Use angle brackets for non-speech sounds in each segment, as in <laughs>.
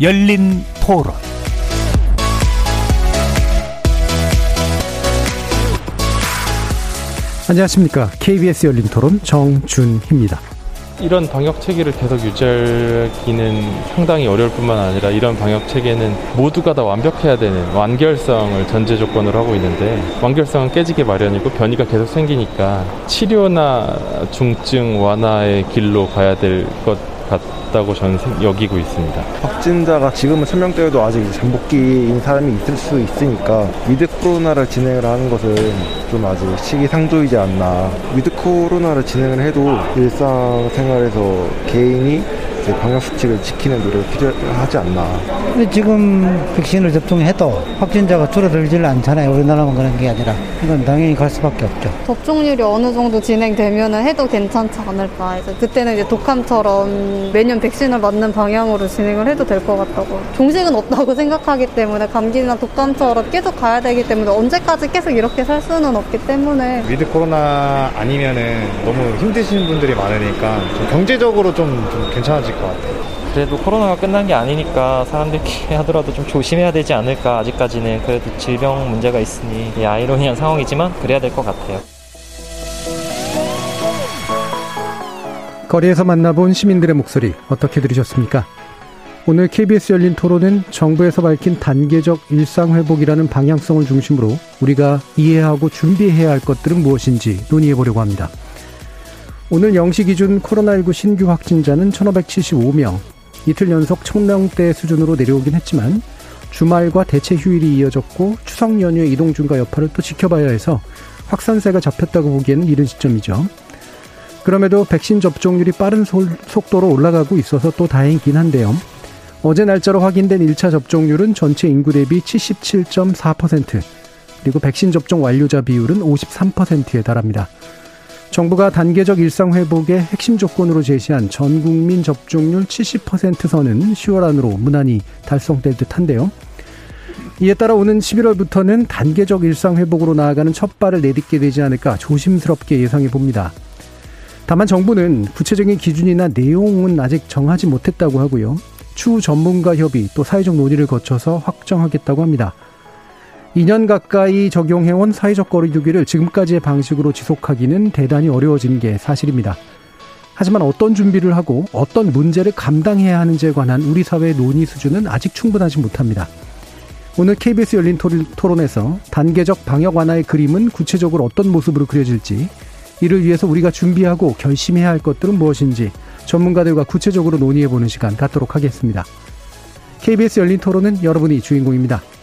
열린 토론 안녕하십니까. KBS 열린 토론 정준희입니다. 이런 방역 체계를 계속 유지하기는 상당히 어려울 뿐만 아니라 이런 방역 체계는 모두가 다 완벽해야 되는 완결성을 전제 조건으로 하고 있는데 완결성은 깨지기 마련이고 변이가 계속 생기니까 치료나 중증 완화의 길로 가야 될것 같다고 저는 여기고 있습니다. 확진자가 지금은 설명대로도 아직 잠복기인 사람이 있을 수 있으니까 위드 코로나를 진행을 하는 것은 좀 아직 시기상조이지 않나. 위드 코로나를 진행을 해도 일상생활에서 개인이 방역 수칙을 지키는 노력이 필요하지 않나. 근데 지금 백신을 접종해도 확진자가 줄어들질 않잖아요. 우리나라만 그런 게 아니라. 이건 당연히 갈 수밖에 없죠. 접종률이 어느 정도 진행되면 해도 괜찮지 않을까. 이제 그때는 이제 독감처럼 매년 백신을 맞는 방향으로 진행을 해도 될 것 같다고. 종식은 없다고 <laughs> 생각하기 때문에 감기나 독감처럼 계속 가야 되기 때문에 언제까지 계속 이렇게 살 수는 없기 때문에. 위드 코로나 아니면은 너무 힘드신 분들이 많으니까 좀 경제적으로 좀, 좀 괜찮아질 것 같아요. 그래도 코로나가 끝난 게 아니니까 사람들끼리 <laughs> 하더라도 좀 조심해야 되지 않을까 아직까지는 그래도 질병 문제가 있으니 아이러니한 상황이지만 그래야 될 것 같아요. 거리에서 만나본 시민들의 목소리 어떻게 들으셨습니까? 오늘 KBS 열린 토론은 정부에서 밝힌 단계적 일상회복이라는 방향성을 중심으로 우리가 이해하고 준비해야 할 것들은 무엇인지 논의해 보려고 합니다. 오늘 0시 기준 코로나19 신규 확진자는 1575명, 이틀 연속 청명대 수준으로 내려오긴 했지만 주말과 대체 휴일이 이어졌고 추석 연휴의 이동 중과 여파를 또 지켜봐야 해서 확산세가 잡혔다고 보기에는 이른 시점이죠. 그럼에도 백신 접종률이 빠른 속도로 올라가고 있어서 또 다행이긴 한데요. 어제 날짜로 확인된 1차 접종률은 전체 인구 대비 77.4%, 그리고 백신 접종 완료자 비율은 53%에 달합니다. 정부가 단계적 일상 회복의 핵심 조건으로 제시한 전 국민 접종률 70% 선은 10월 안으로 무난히 달성될 듯한데요. 이에 따라 오는 11월부터는 단계적 일상 회복으로 나아가는 첫 발을 내딛게 되지 않을까 조심스럽게 예상해 봅니다. 다만 정부는 구체적인 기준이나 내용은 아직 정하지 못했다고 하고요. 추후 전문가 협의 또 사회적 논의를 거쳐서 확정하겠다고 합니다. 2년 가까이 적용해온 사회적 거리두기를 지금까지의 방식으로 지속하기는 대단히 어려워진 게 사실입니다. 하지만 어떤 준비를 하고 어떤 문제를 감당해야 하는지에 관한 우리 사회의 논의 수준은 아직 충분하지 못합니다. 오늘 KBS 열린 토론에서 단계적 방역 완화의 그림은 구체적으로 어떤 모습으로 그려질지, 이를 위해서 우리가 준비하고 결심해야 할 것들은 무엇인지 전문가들과 구체적으로 논의해보는 시간 갖도록 하겠습니다. KBS 열린 토론은 여러분이 주인공입니다.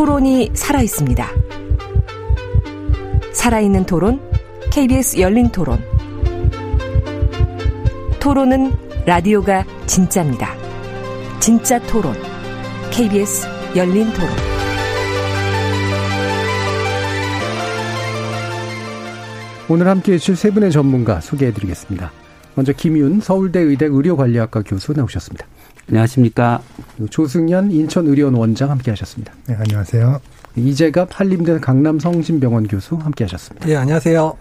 토론이 살아 있습니다. 살아있는 토론, KBS 열린 토론. 토론은 라디오가 진짜입니다. 진짜 토론, KBS 열린 토론. 오늘 함께 해주실 세 분의 전문가 소개해 드리겠습니다. 먼저 김윤 서울대 의대 의료관리학과 교수 나오셨습니다. 안녕하십니까. 조승현 인천의료원 원장 함께 하셨습니다. 네, 안녕하세요. 이재갑 한림대 강남성심병원 교수 함께 하셨습니다. 네, 안녕하세요.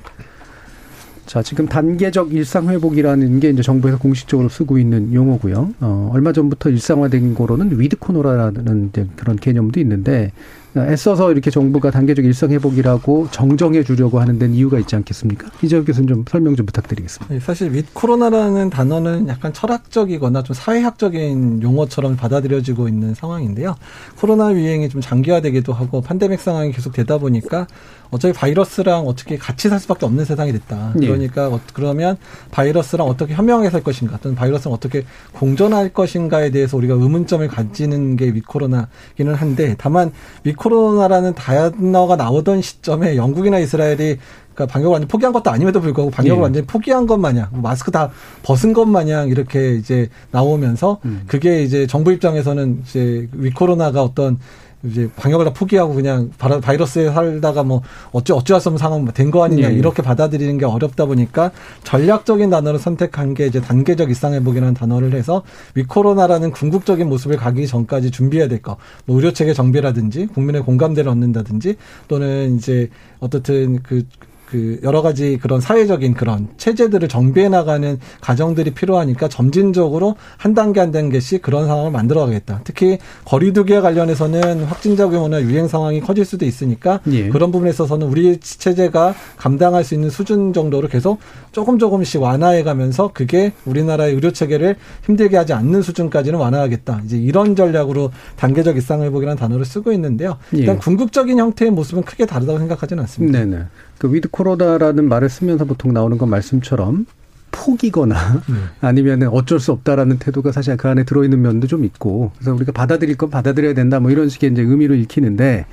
자, 지금 단계적 일상회복이라는 게 이제 정부에서 공식적으로 쓰고 있는 용어고요. 어, 얼마 전부터 일상화된 거로는 위드코너라는 그런 개념도 있는데 애써서 이렇게 정부가 단계적 일상 회복이라고 정정해 주려고 하는 데는 이유가 있지 않겠습니까? 이재혁 교수님 좀 설명 좀 부탁드리겠습니다. 네, 사실 윗 코로나라는 단어는 약간 철학적이거나 좀 사회학적인 용어처럼 받아들여지고 있는 상황인데요. 코로나 유행이 좀 장기화되기도 하고 팬데믹 상황이 계속 되다 보니까 어차피 바이러스랑 어떻게 같이 살 수밖에 없는 세상이 됐다. 예. 그러니까 네. 그러면 바이러스랑 어떻게 현명하게 살 것인가 또는 바이러스랑 어떻게 공존할 것인가에 대해서 우리가 의문점을 가지는 게 윗 코로나기는 한데 다만 윗위 코로나라는 단어가 나오던 시점에 영국이나 이스라엘이 그러니까 방역을 완전 포기한 것도 아님에도 불구하고 방역을 예. 완전히 포기한 것 마냥 뭐 마스크 다 벗은 것 마냥 이렇게 이제 나오면서 음. 그게 이제 정부 입장에서는 이제 위코로나가 어떤 이제 방역을 다 포기하고 그냥 바이러스에 살다가 뭐 어찌 어찌할 수 없는 상황 된 거 아니냐 예. 이렇게 받아들이는 게 어렵다 보니까 전략적인 단어를 선택한 게 이제 단계적 일상 회복이라는 단어를 해서 위코로나라는 궁극적인 모습을 가기 전까지 준비해야 될 거. 뭐 의료 체계 정비라든지 국민의 공감대를 얻는다든지 또는 이제 어떻든 그 그 여러 가지 그런 사회적인 그런 체제들을 정비해 나가는 과정들이 필요하니까 점진적으로 한 단계 한 단계씩 그런 상황을 만들어 가겠다. 특히 거리두기와 관련해서는 확진자 규모나 유행 상황이 커질 수도 있으니까 예. 그런 부분에 있어서는 우리 체제가 감당할 수 있는 수준 정도로 계속 조금 조금씩 완화해 가면서 그게 우리나라의 의료 체계를 힘들게 하지 않는 수준까지는 완화하겠다. 이제 이런 전략으로 단계적 일상 회복이라는 단어를 쓰고 있는데요. 일단 예. 궁극적인 형태의 모습은 크게 다르다고 생각하지는 않습니다. 네네. 그 위드 코로나라는 말을 쓰면서 보통 나오는 건 말씀처럼 포기거나 <laughs> 아니면 어쩔 수 없다라는 태도가 사실 그 안에 들어있는 면도 좀 있고 그래서 우리가 받아들일 건 받아들여야 된다 뭐 이런 식의 이제 의미를 읽히는데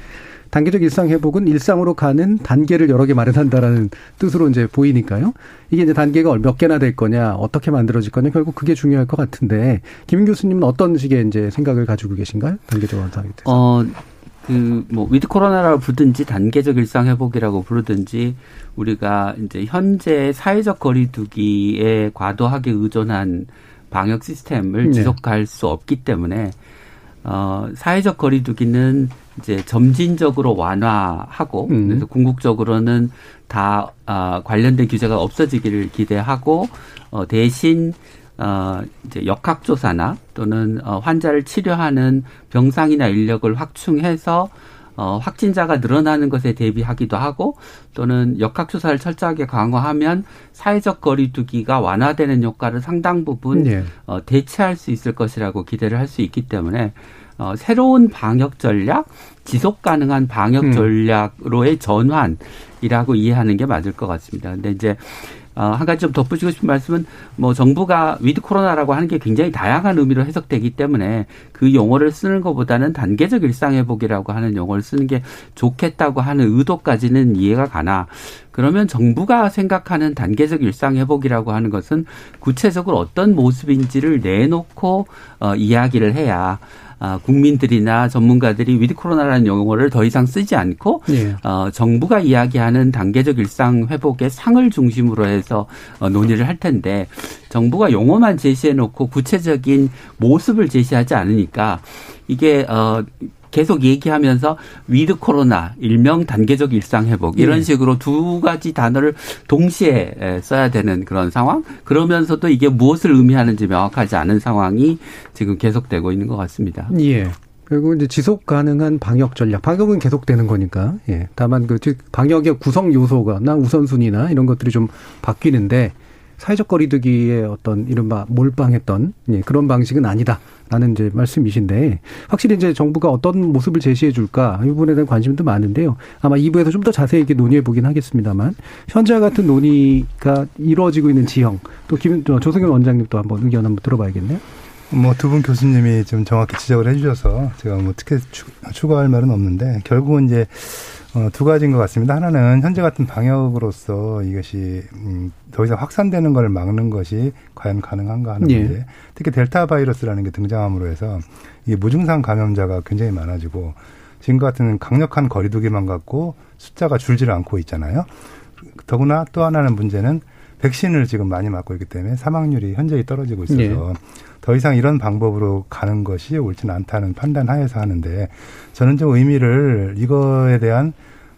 단계적 일상 회복은 일상으로 가는 단계를 여러 개 마련한다라는 뜻으로 이제 보이니까요. 이게 이제 단계가 몇 개나 될 거냐, 어떻게 만들어질 거냐, 결국 그게 중요할 것 같은데 김 교수님은 어떤 식의 이제 생각을 가지고 계신가요? 단계적 일상 회복. 어, 그, 뭐, 위드 코로나라고 부르든지 단계적 일상 회복이라고 부르든지 우리가 이제 현재 사회적 거리두기에 과도하게 의존한 방역 시스템을 네. 지속할 수 없기 때문에 어, 사회적 거리두기는 이제 점진적으로 완화하고 음. 그래서 궁극적으로는 다 아, 관련된 규제가 없어지기를 기대하고 어, 대신 어, 이제 역학조사나 또는 어, 환자를 치료하는 병상이나 인력을 확충해서 어, 확진자가 늘어나는 것에 대비하기도 하고 또는 역학조사를 철저하게 강화하면 사회적 거리두기가 완화되는 효과를 상당 부분 예. 어, 대체할 수 있을 것이라고 기대를 할 수 있기 때문에 어, 새로운 방역 전략, 지속 가능한 방역 음. 전략으로의 전환이라고 이해하는 게 맞을 것 같습니다. 근데 이제 어, 한 가지 좀 덧붙이고 싶은 말씀은 뭐 정부가 위드 코로나라고 하는 게 굉장히 다양한 의미로 해석되기 때문에 그 용어를 쓰는 것보다는 단계적 일상 회복이라고 하는 용어를 쓰는 게 좋겠다고 하는 의도까지는 이해가 가나. 그러면 정부가 생각하는 단계적 일상 회복이라고 하는 것은 구체적으로 어떤 모습인지를 내놓고 어, 이야기를 해야 아, 국민들이나 전문가들이 위드 코로나라는 용어를 더 이상 쓰지 않고 예. 어, 정부가 이야기하는 단계적 일상 회복의 상을 중심으로 해서 어, 논의를 할 텐데 정부가 용어만 제시해 놓고 구체적인 모습을 제시하지 않으니까 이게 어 계속 얘기하면서 위드 코로나 일명 단계적 일상 회복 이런 예. 식으로 두 가지 단어를 동시에 에, 써야 되는 그런 상황 그러면서도 이게 무엇을 의미하는지 명확하지 않은 상황이 지금 계속되고 있는 것 같습니다. 예. 그리고 이제 지속 가능한 방역 전략. 방역은 계속되는 거니까. 예. 다만 그즉 방역의 구성 요소가 나 우선순위나 이런 것들이 좀 바뀌는데 사회적 거리두기의 어떤 이른바 몰빵했던 예, 그런 방식은 아니다라는 이제 말씀이신데 확실히 이제 정부가 어떤 모습을 제시해 줄까 이 부분에 대한 관심도 많은데요. 아마 2부에서 좀 더 자세히 이렇게 논의해 보긴 하겠습니다만 현재와 같은 논의가 이루어지고 있는 지형 또 김, 저 조성현 원장님 또 한번 의견 한번 들어봐야겠네요. 뭐 두 분 교수님이 좀 정확히 지적을 해주셔서 제가 뭐 특히 추, 추가할 말은 없는데 결국은 이제 어, 두 가지인 것 같습니다. 하나는 현재 같은 방역으로서 이것이 음, 더 이상 확산되는 것을 막는 것이 과연 가능한가 하는 예. 문제. 특히 델타 바이러스라는 게 등장함으로 해서 이게 무증상 감염자가 굉장히 많아지고 지금 같은 강력한 거리두기만 갖고 숫자가 줄지를 않고 있잖아요. 더구나 또 하나는 문제는 백신을 지금 많이 맞고 있기 때문에 사망률이 현저히 떨어지고 있어서 예. 더 이상 이런 방법으로 가는 것이 옳지는 않다는 판단 하에서 하는데 저는 좀 의미를 이거에 대한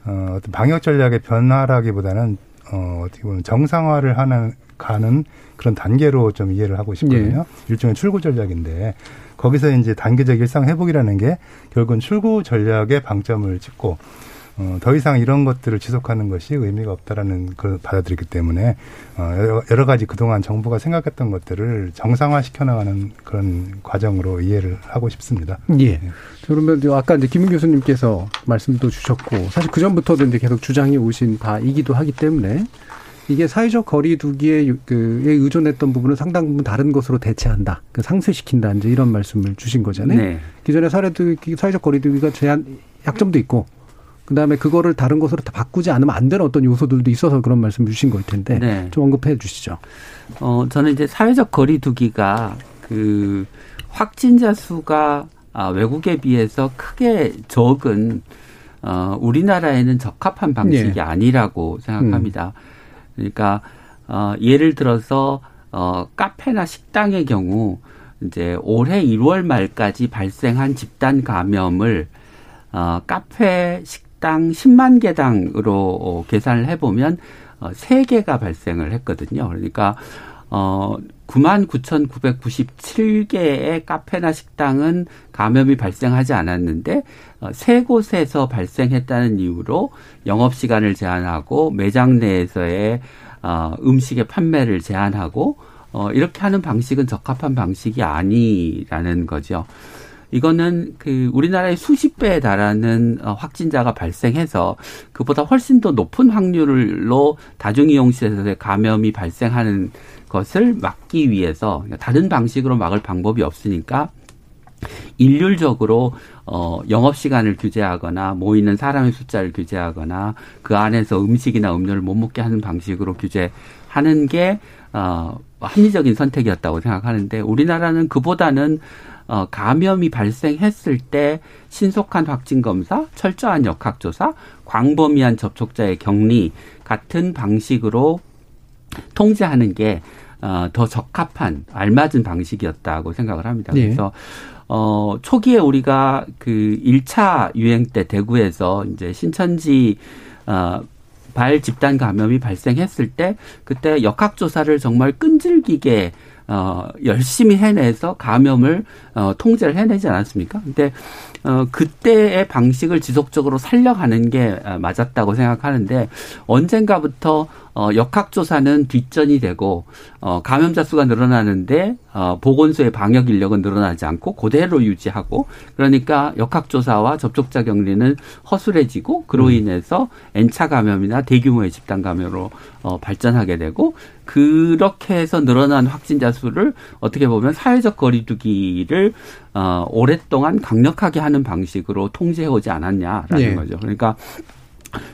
어, 어떤 방역 전략의 변화라기보다는 어, 어떻게 보면 정상화를 하는 가는 그런 단계로 좀 이해를 하고 싶거든요. 일종의 출구 전략인데 거기서 이제 단계적 일상 회복이라는 게 결국은 출구 전략에 방점을 찍고 어, 더 이상 이런 것들을 지속하는 것이 의미가 없다라는 걸 받아들이기 때문에 어, 여러, 여러 가지 그동안 정부가 생각했던 것들을 정상화시켜 나가는 그런 과정으로 이해를 하고 싶습니다. 예. 그러면 이제 아까 이제 김은 교수님께서 말씀도 주셨고 사실 그 전부터도 이제 계속 주장해 오신 바이기도 하기 때문에 이게 사회적 거리두기에 그에 의존했던 부분을 상당 부분 다른 것으로 대체한다, 그 상쇄시킨다 이제 이런 말씀을 주신 거잖아요. 네. 기존의 사회적 거리두기가 제한 약점도 있고 그다음에 그거를 다른 것으로 다 바꾸지 않으면 안 되는 어떤 요소들도 있어서 그런 말씀 주신 걸 텐데 네. 좀 언급해 주시죠. 어, 저는 이제 사회적 거리두기가 그 확진자 수가 아, 외국에 비해서 크게 적은 어, 우리나라에는 적합한 방식이 예. 아니라고 생각합니다. 그러니까 어, 예를 들어서 어, 카페나 식당의 경우 이제 올해 1월 말까지 발생한 집단 감염을 어, 카페, 식 당 10만 개당으로 어, 계산을 해보면 어, 3개가 발생을 했거든요. 그러니까 어, 99,997개의 카페나 식당은 감염이 발생하지 않았는데 어, 세 곳에서 발생했다는 이유로 영업 시간을 제한하고 매장 내에서의 어, 음식의 판매를 제한하고 어, 이렇게 하는 방식은 적합한 방식이 아니라는 거죠. 이거는 그 우리나라의 수십 배에 달하는 어, 확진자가 발생해서 그보다 훨씬 더 높은 확률로 다중이용시설에서의 감염이 발생하는 것을 막기 위해서 다른 방식으로 막을 방법이 없으니까 일률적으로 어 영업 시간을 규제하거나 모이는 사람의 숫자를 규제하거나 그 안에서 음식이나 음료를 못 먹게 하는 방식으로 규제하는 게 어 합리적인 선택이었다고 생각하는데 우리나라는 그보다는 어, 감염이 발생했을 때 신속한 확진 검사, 철저한 역학 조사, 광범위한 접촉자의 격리 같은 방식으로 통제하는 게 어, 더 적합한 알맞은 방식이었다고 생각을 합니다. 예. 그래서 어, 초기에 우리가 그 1차 유행 때 대구에서 이제 신천지 어, 발 집단 감염이 발생했을 때 그때 역학 조사를 정말 끈질기게 어, 열심히 해내서 감염을 어, 통제를 해내지 않았습니까? 근데 어, 그때의 방식을 지속적으로 살려가는 게 어, 맞았다고 생각하는데 언젠가부터 어, 역학조사는 뒷전이 되고 어, 감염자 수가 늘어나는데 어, 보건소의 방역 인력은 늘어나지 않고 그대로 유지하고 그러니까 역학조사와 접촉자 격리는 허술해지고 그로 인해서 N차 감염이나 대규모의 집단 감염으로 어, 발전하게 되고 그렇게 해서 늘어난 확진자 수를 어떻게 보면 사회적 거리두기를 어, 오랫동안 강력하게 하는 방식으로 통제해 오지 않았냐라는 예. 거죠. 그러니까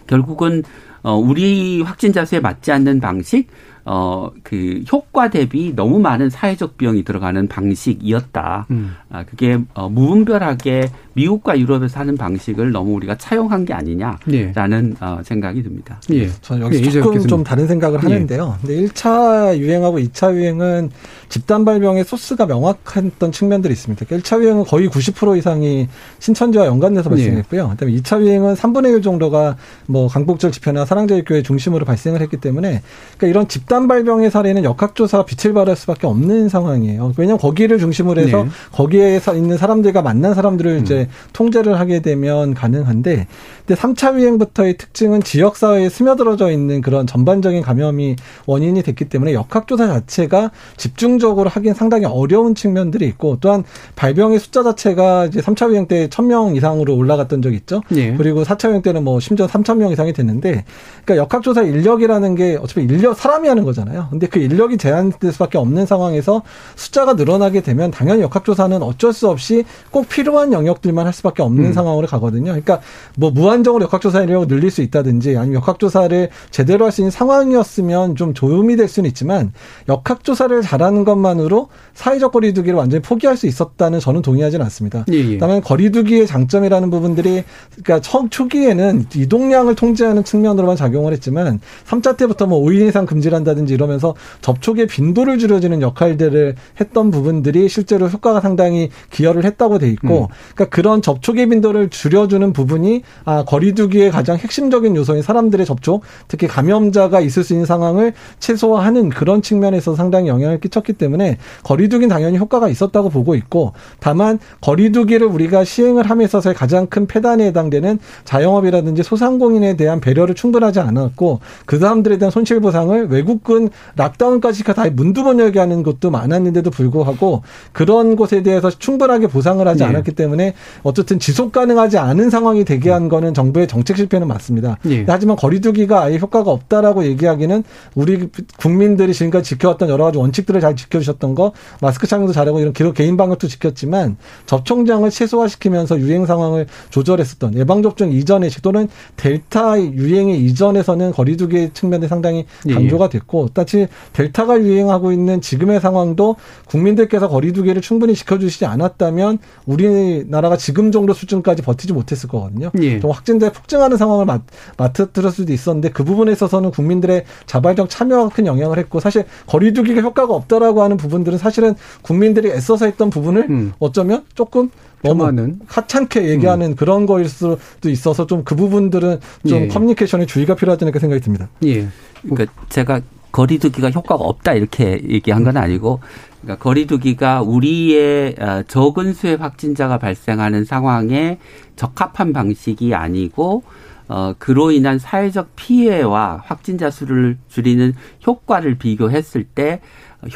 결국은 어, 우리 확진자 수에 맞지 않는 방식, 어, 그 효과 대비 너무 많은 사회적 비용이 들어가는 방식이었다. 음. 아, 그게 어, 무분별하게 미국과 유럽에서 하는 방식을 너무 우리가 차용한 게 아니냐라는 어, 생각이 듭니다. 예. 저는 여기서 예, 조금. 좀 다른 생각을 예. 하는데요. 근데 1차 유행하고 2차 유행은 집단 발병의 소스가 명확했던 측면들이 있습니다. 그러니까 1차 유행은 거의 90% 이상이 신천지와 연관돼서 예. 발생했고요. 그다음에 2차 유행은 3분의 1 정도가 뭐 강복절 집회나 사랑제일교회 중심으로 발생을 했기 때문에 그러니까 이런 집단 발병의 사례는 역학조사가 빛을 발할 수밖에 없는 상황이에요. 왜냐하면 거기를 중심으로 해서 네. 음. 거기에 사- 있는 사람들과 만난 사람들을 이제 통제를 하게 되면 가능한데 근데 3차 유행부터의 특징은 지역 사회에 스며들어져 있는 그런 전반적인 감염이 원인이 됐기 때문에 역학조사 자체가 집중적으로 하긴 상당히 어려운 측면들이 있고 또한 발병의 숫자 자체가 이제 3차 유행 때 1000명 이상으로 올라갔던 적이 있죠. 예. 그리고 4차 유행 때는 뭐 심지어 3000명 이상이 됐는데 그러니까 역학조사 인력이라는 게 어차피 인력 사람이 하는 거잖아요. 근데 그 인력이 제한될 수밖에 없는 상황에서 숫자가 늘어나게 되면 당연히 역학조사는 어쩔 수 없이 꼭 필요한 영역들만 할 수밖에 없는 음. 상황으로 가거든요. 그러니까 뭐 무한 정으로 역학조사 인력을 늘릴 수 있다든지 아니면 역학조사를 제대로 할 수 있는 상황이었으면 좀 도움이 될 수는 있지만 역학조사를 잘하는 것만으로 사회적 거리두기를 완전히 포기할 수 있었다는 저는 동의하지는 않습니다. 예, 예. 다만 거리두기의 장점이라는 부분들이 그러니까 첫 초기에는 이동량을 통제하는 측면으로만 작용을 했지만 3차 때부터 뭐 5인 이상 금지를 한다든지 이러면서 접촉의 빈도를 줄여주는 역할들을 했던 부분들이 실제로 효과가 상당히 기여를 했다고 돼 있고 그러니까 그런 접촉의 빈도를 줄여주는 부분이 아 거리두기의 가장 핵심적인 요소인 사람들의 접촉 특히 감염자가 있을 수 있는 상황을 최소화하는 그런 측면에서 상당히 영향을 끼쳤기 때문에 거리두기는 당연히 효과가 있었다고 보고 있고 다만 거리두기를 우리가 시행을 함에 있어서의 가장 큰 폐단에 해당되는 자영업이라든지 소상공인에 대한 배려를 충분하지 않았고 그 사람들에 대한 손실 보상을 외국군 락다운까지 다 문두번역이 하는 것도 많았는데도 불구하고 그런 곳에 대해서 충분하게 보상을 하지 예. 않았기 때문에 어쨌든 지속 가능하지 않은 상황이 되게 한 거는 정부의 정책 실패는 맞습니다. 예. 하지만 거리두기가 아예 효과가 없다라고 얘기하기는 우리 국민들이 지금까지 지켜왔던 여러 가지 원칙들을 잘 지켜주셨던 거 마스크 착용도 잘하고 이런 개인 방역도 지켰지만 접촉량을 최소화시키면서 유행 상황을 조절했었던 예방 접종 이전의 시 또는 델타 유행의 이전에서는 거리두기 측면에 상당히 예. 강조가 됐고 따치 델타가 유행하고 있는 지금의 상황도 국민들께서 거리두기를 충분히 지켜주시지 않았다면 우리나라가 지금 정도 수준까지 버티지 못했을 거거든요. 예. 좀 확진자에 폭증하는 상황을 맞, 맞춰들을 수도 있었는데 그 부분에 있어서는 국민들의 자발적 참여가 큰 영향을 했고 사실 거리두기가 효과가 없다라고 하는 부분들은 사실은 국민들이 애써서 했던 부분을 어쩌면 조금 너무 하찮게 얘기하는 그런 거일 수도 있어서 좀 그 부분들은 좀 예. 커뮤니케이션에 주의가 필요하지 않을까 생각이 듭니다. 예. 그러니까 제가 거리두기가 효과가 없다 이렇게 얘기한 건 아니고 그러니까 거리두기가 우리의 어, 적은 수의 확진자가 발생하는 상황에 적합한 방식이 아니고 어, 그로 인한 사회적 피해와 확진자 수를 줄이는 효과를 비교했을 때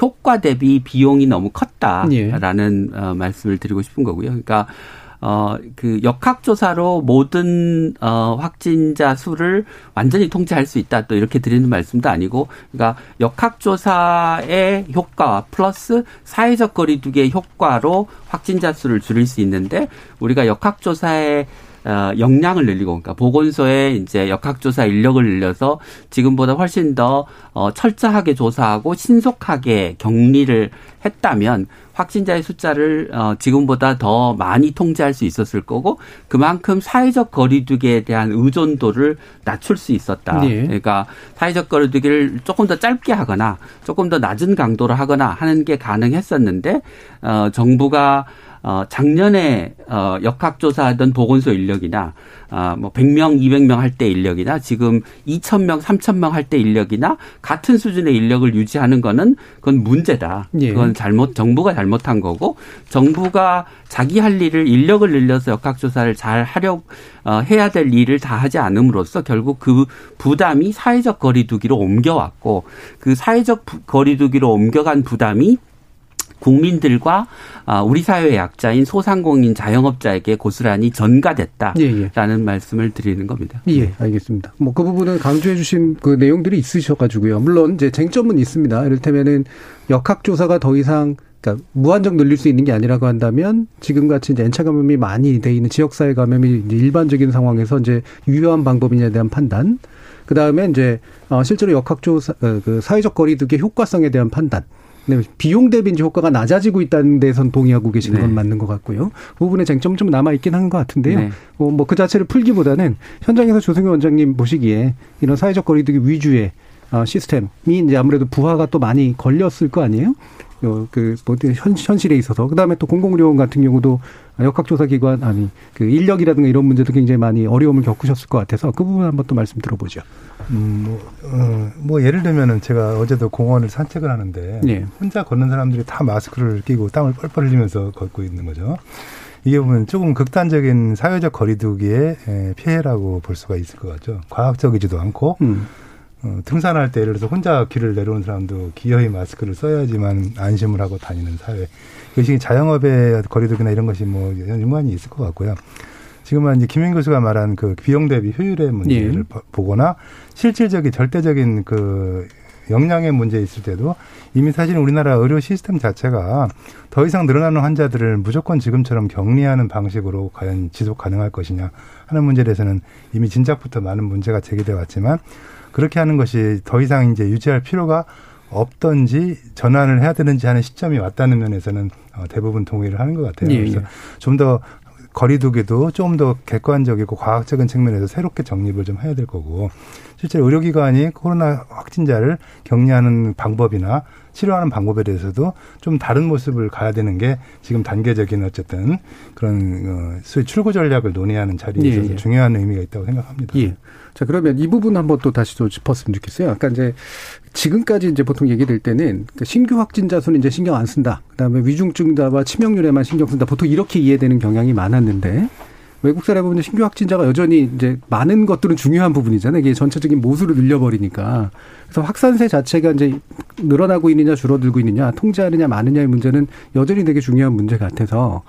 효과 대비 비용이 너무 컸다라는 어, 말씀을 드리고 싶은 거고요. 그러니까 어, 그 역학조사로 모든, 어, 확진자 수를 완전히 통제할 수 있다. 또 이렇게 드리는 말씀도 아니고, 그러니까 역학조사의 효과 플러스 사회적 거리두기의 효과로 확진자 수를 줄일 수 있는데, 우리가 역학조사의 어, 역량을 늘리고, 그러니까 보건소에 이제 역학조사 인력을 늘려서 지금보다 훨씬 더 어, 철저하게 조사하고 신속하게 격리를 했다면 확진자의 숫자를 어, 지금보다 더 많이 통제할 수 있었을 거고 그만큼 사회적 거리두기에 대한 의존도를 낮출 수 있었다. 예. 그러니까 사회적 거리두기를 조금 더 짧게 하거나 조금 더 낮은 강도로 하거나 하는 게 가능했었는데 어, 정부가 어, 작년에, 어, 역학조사하던 보건소 인력이나, 아, 뭐, 100명, 200명 할 때 인력이나, 지금 2,000명, 3,000명 할 때 인력이나, 같은 수준의 인력을 유지하는 거는, 그건 문제다. 예. 그건 잘못, 정부가 잘못한 거고, 정부가 자기 할 일을 인력을 늘려서 역학조사를 잘 하려, 어, 해야 될 일을 다 하지 않음으로써 결국 그 부담이 사회적 거리두기로 옮겨왔고, 그 사회적 부- 거리두기로 옮겨간 부담이 국민들과 아, 우리 사회의 약자인 소상공인 자영업자에게 고스란히 전가됐다라는 말씀을 드리는 겁니다. 예, 알겠습니다. 뭐 그 부분은 강조해 주신 그 내용들이 있으셔가지고요. 물론 이제 쟁점은 있습니다. 이를테면은 역학조사가 더 이상 그러니까 무한정 늘릴 수 있는 게 아니라고 한다면 지금 같이 이제 N차 감염이 많이 돼 있는 지역사회 감염이 일반적인 상황에서 이제 유효한 방법이냐에 대한 판단, 그 다음에 이제 어, 실제로 역학조사 어, 그 사회적 거리두기의 효과성에 대한 판단. 네, 비용 대비 이제 효과가 낮아지고 있다는 데선 동의하고 계시는 건 네. 맞는 것 같고요. 그 부분에 쟁점 좀 남아 있긴 하는 것 같은데요. 네. 어, 뭐그 자체를 풀기보다는 현장에서 조승현 원장님 보시기에 이런 사회적 거리두기 위주의 어, 시스템이 이제 아무래도 부하가 또 많이 걸렸을 거 아니에요? 어, 그, 뭐, 현, 현실에 있어서. 그 다음에 또 공공의료원 같은 경우도 역학조사 기관, 아니, 그 인력이라든가 이런 문제도 굉장히 많이 어려움을 겪으셨을 것 같아서 그 부분 한번 또 말씀 들어보죠. 음, 뭐, 어, 뭐 예를 들면은 제가 어제도 공원을 산책을 하는데 예. 혼자 걷는 사람들이 다 마스크를 끼고 땀을 뻘뻘 흘리면서 걷고 있는 거죠. 이게 보면 조금 극단적인 사회적 거리두기의 에, 피해라고 볼 수가 있을 것 같죠. 과학적이지도 않고 음. 어, 등산할 때 예를 들어서 혼자 길을 내려오는 사람도 기어이 마스크를 써야지만 안심을 하고 다니는 사회. 이것이 자영업의 거리두기나 이런 것이 뭐 연관이 있을 것 같고요. 지금은 이제 김현 교수가 말한 그 비용 대비 효율의 문제를 예. 보- 보거나 실질적인 절대적인 그 역량의 문제 있을 때도 이미 사실 우리나라 의료 시스템 자체가 더 이상 늘어나는 환자들을 무조건 지금처럼 격리하는 방식으로 과연 지속 가능할 것이냐 하는 문제에 대해서는 이미 진작부터 많은 문제가 제기돼 왔지만 그렇게 하는 것이 더 이상 이제 유지할 필요가 없던지 전환을 해야 되는지 하는 시점이 왔다는 면에서는 어, 대부분 동의를 하는 것 같아요. 예, 그래서 예. 좀더 거리두기도 좀 더 객관적이고 과학적인 측면에서 새롭게 정립을 좀 해야 될 거고 실제 의료기관이 코로나 확진자를 격리하는 방법이나 치료하는 방법에 대해서도 좀 다른 모습을 가야 되는 게 지금 단계적인 어쨌든 그런 어, 소위 출구 전략을 논의하는 자리에 예, 있어서 예. 중요한 의미가 있다고 생각합니다. 예. 자, 그러면 이 부분 한번 또 다시 또 짚었으면 좋겠어요. 아까 이제 지금까지 이제 보통 얘기될 때는 그 신규 확진자 수는 이제 신경 안 쓴다. 그 다음에 위중증자와 치명률에만 신경 쓴다. 보통 이렇게 이해되는 경향이 많았는데 외국 사례 보면 신규 확진자가 여전히 이제 많은 것들은 중요한 부분이잖아요. 이게 전체적인 모수를 늘려버리니까. 그래서 확산세 자체가 이제 늘어나고 있느냐 줄어들고 있느냐 통제하느냐 마느냐의 문제는 여전히 되게 중요한 문제 같아서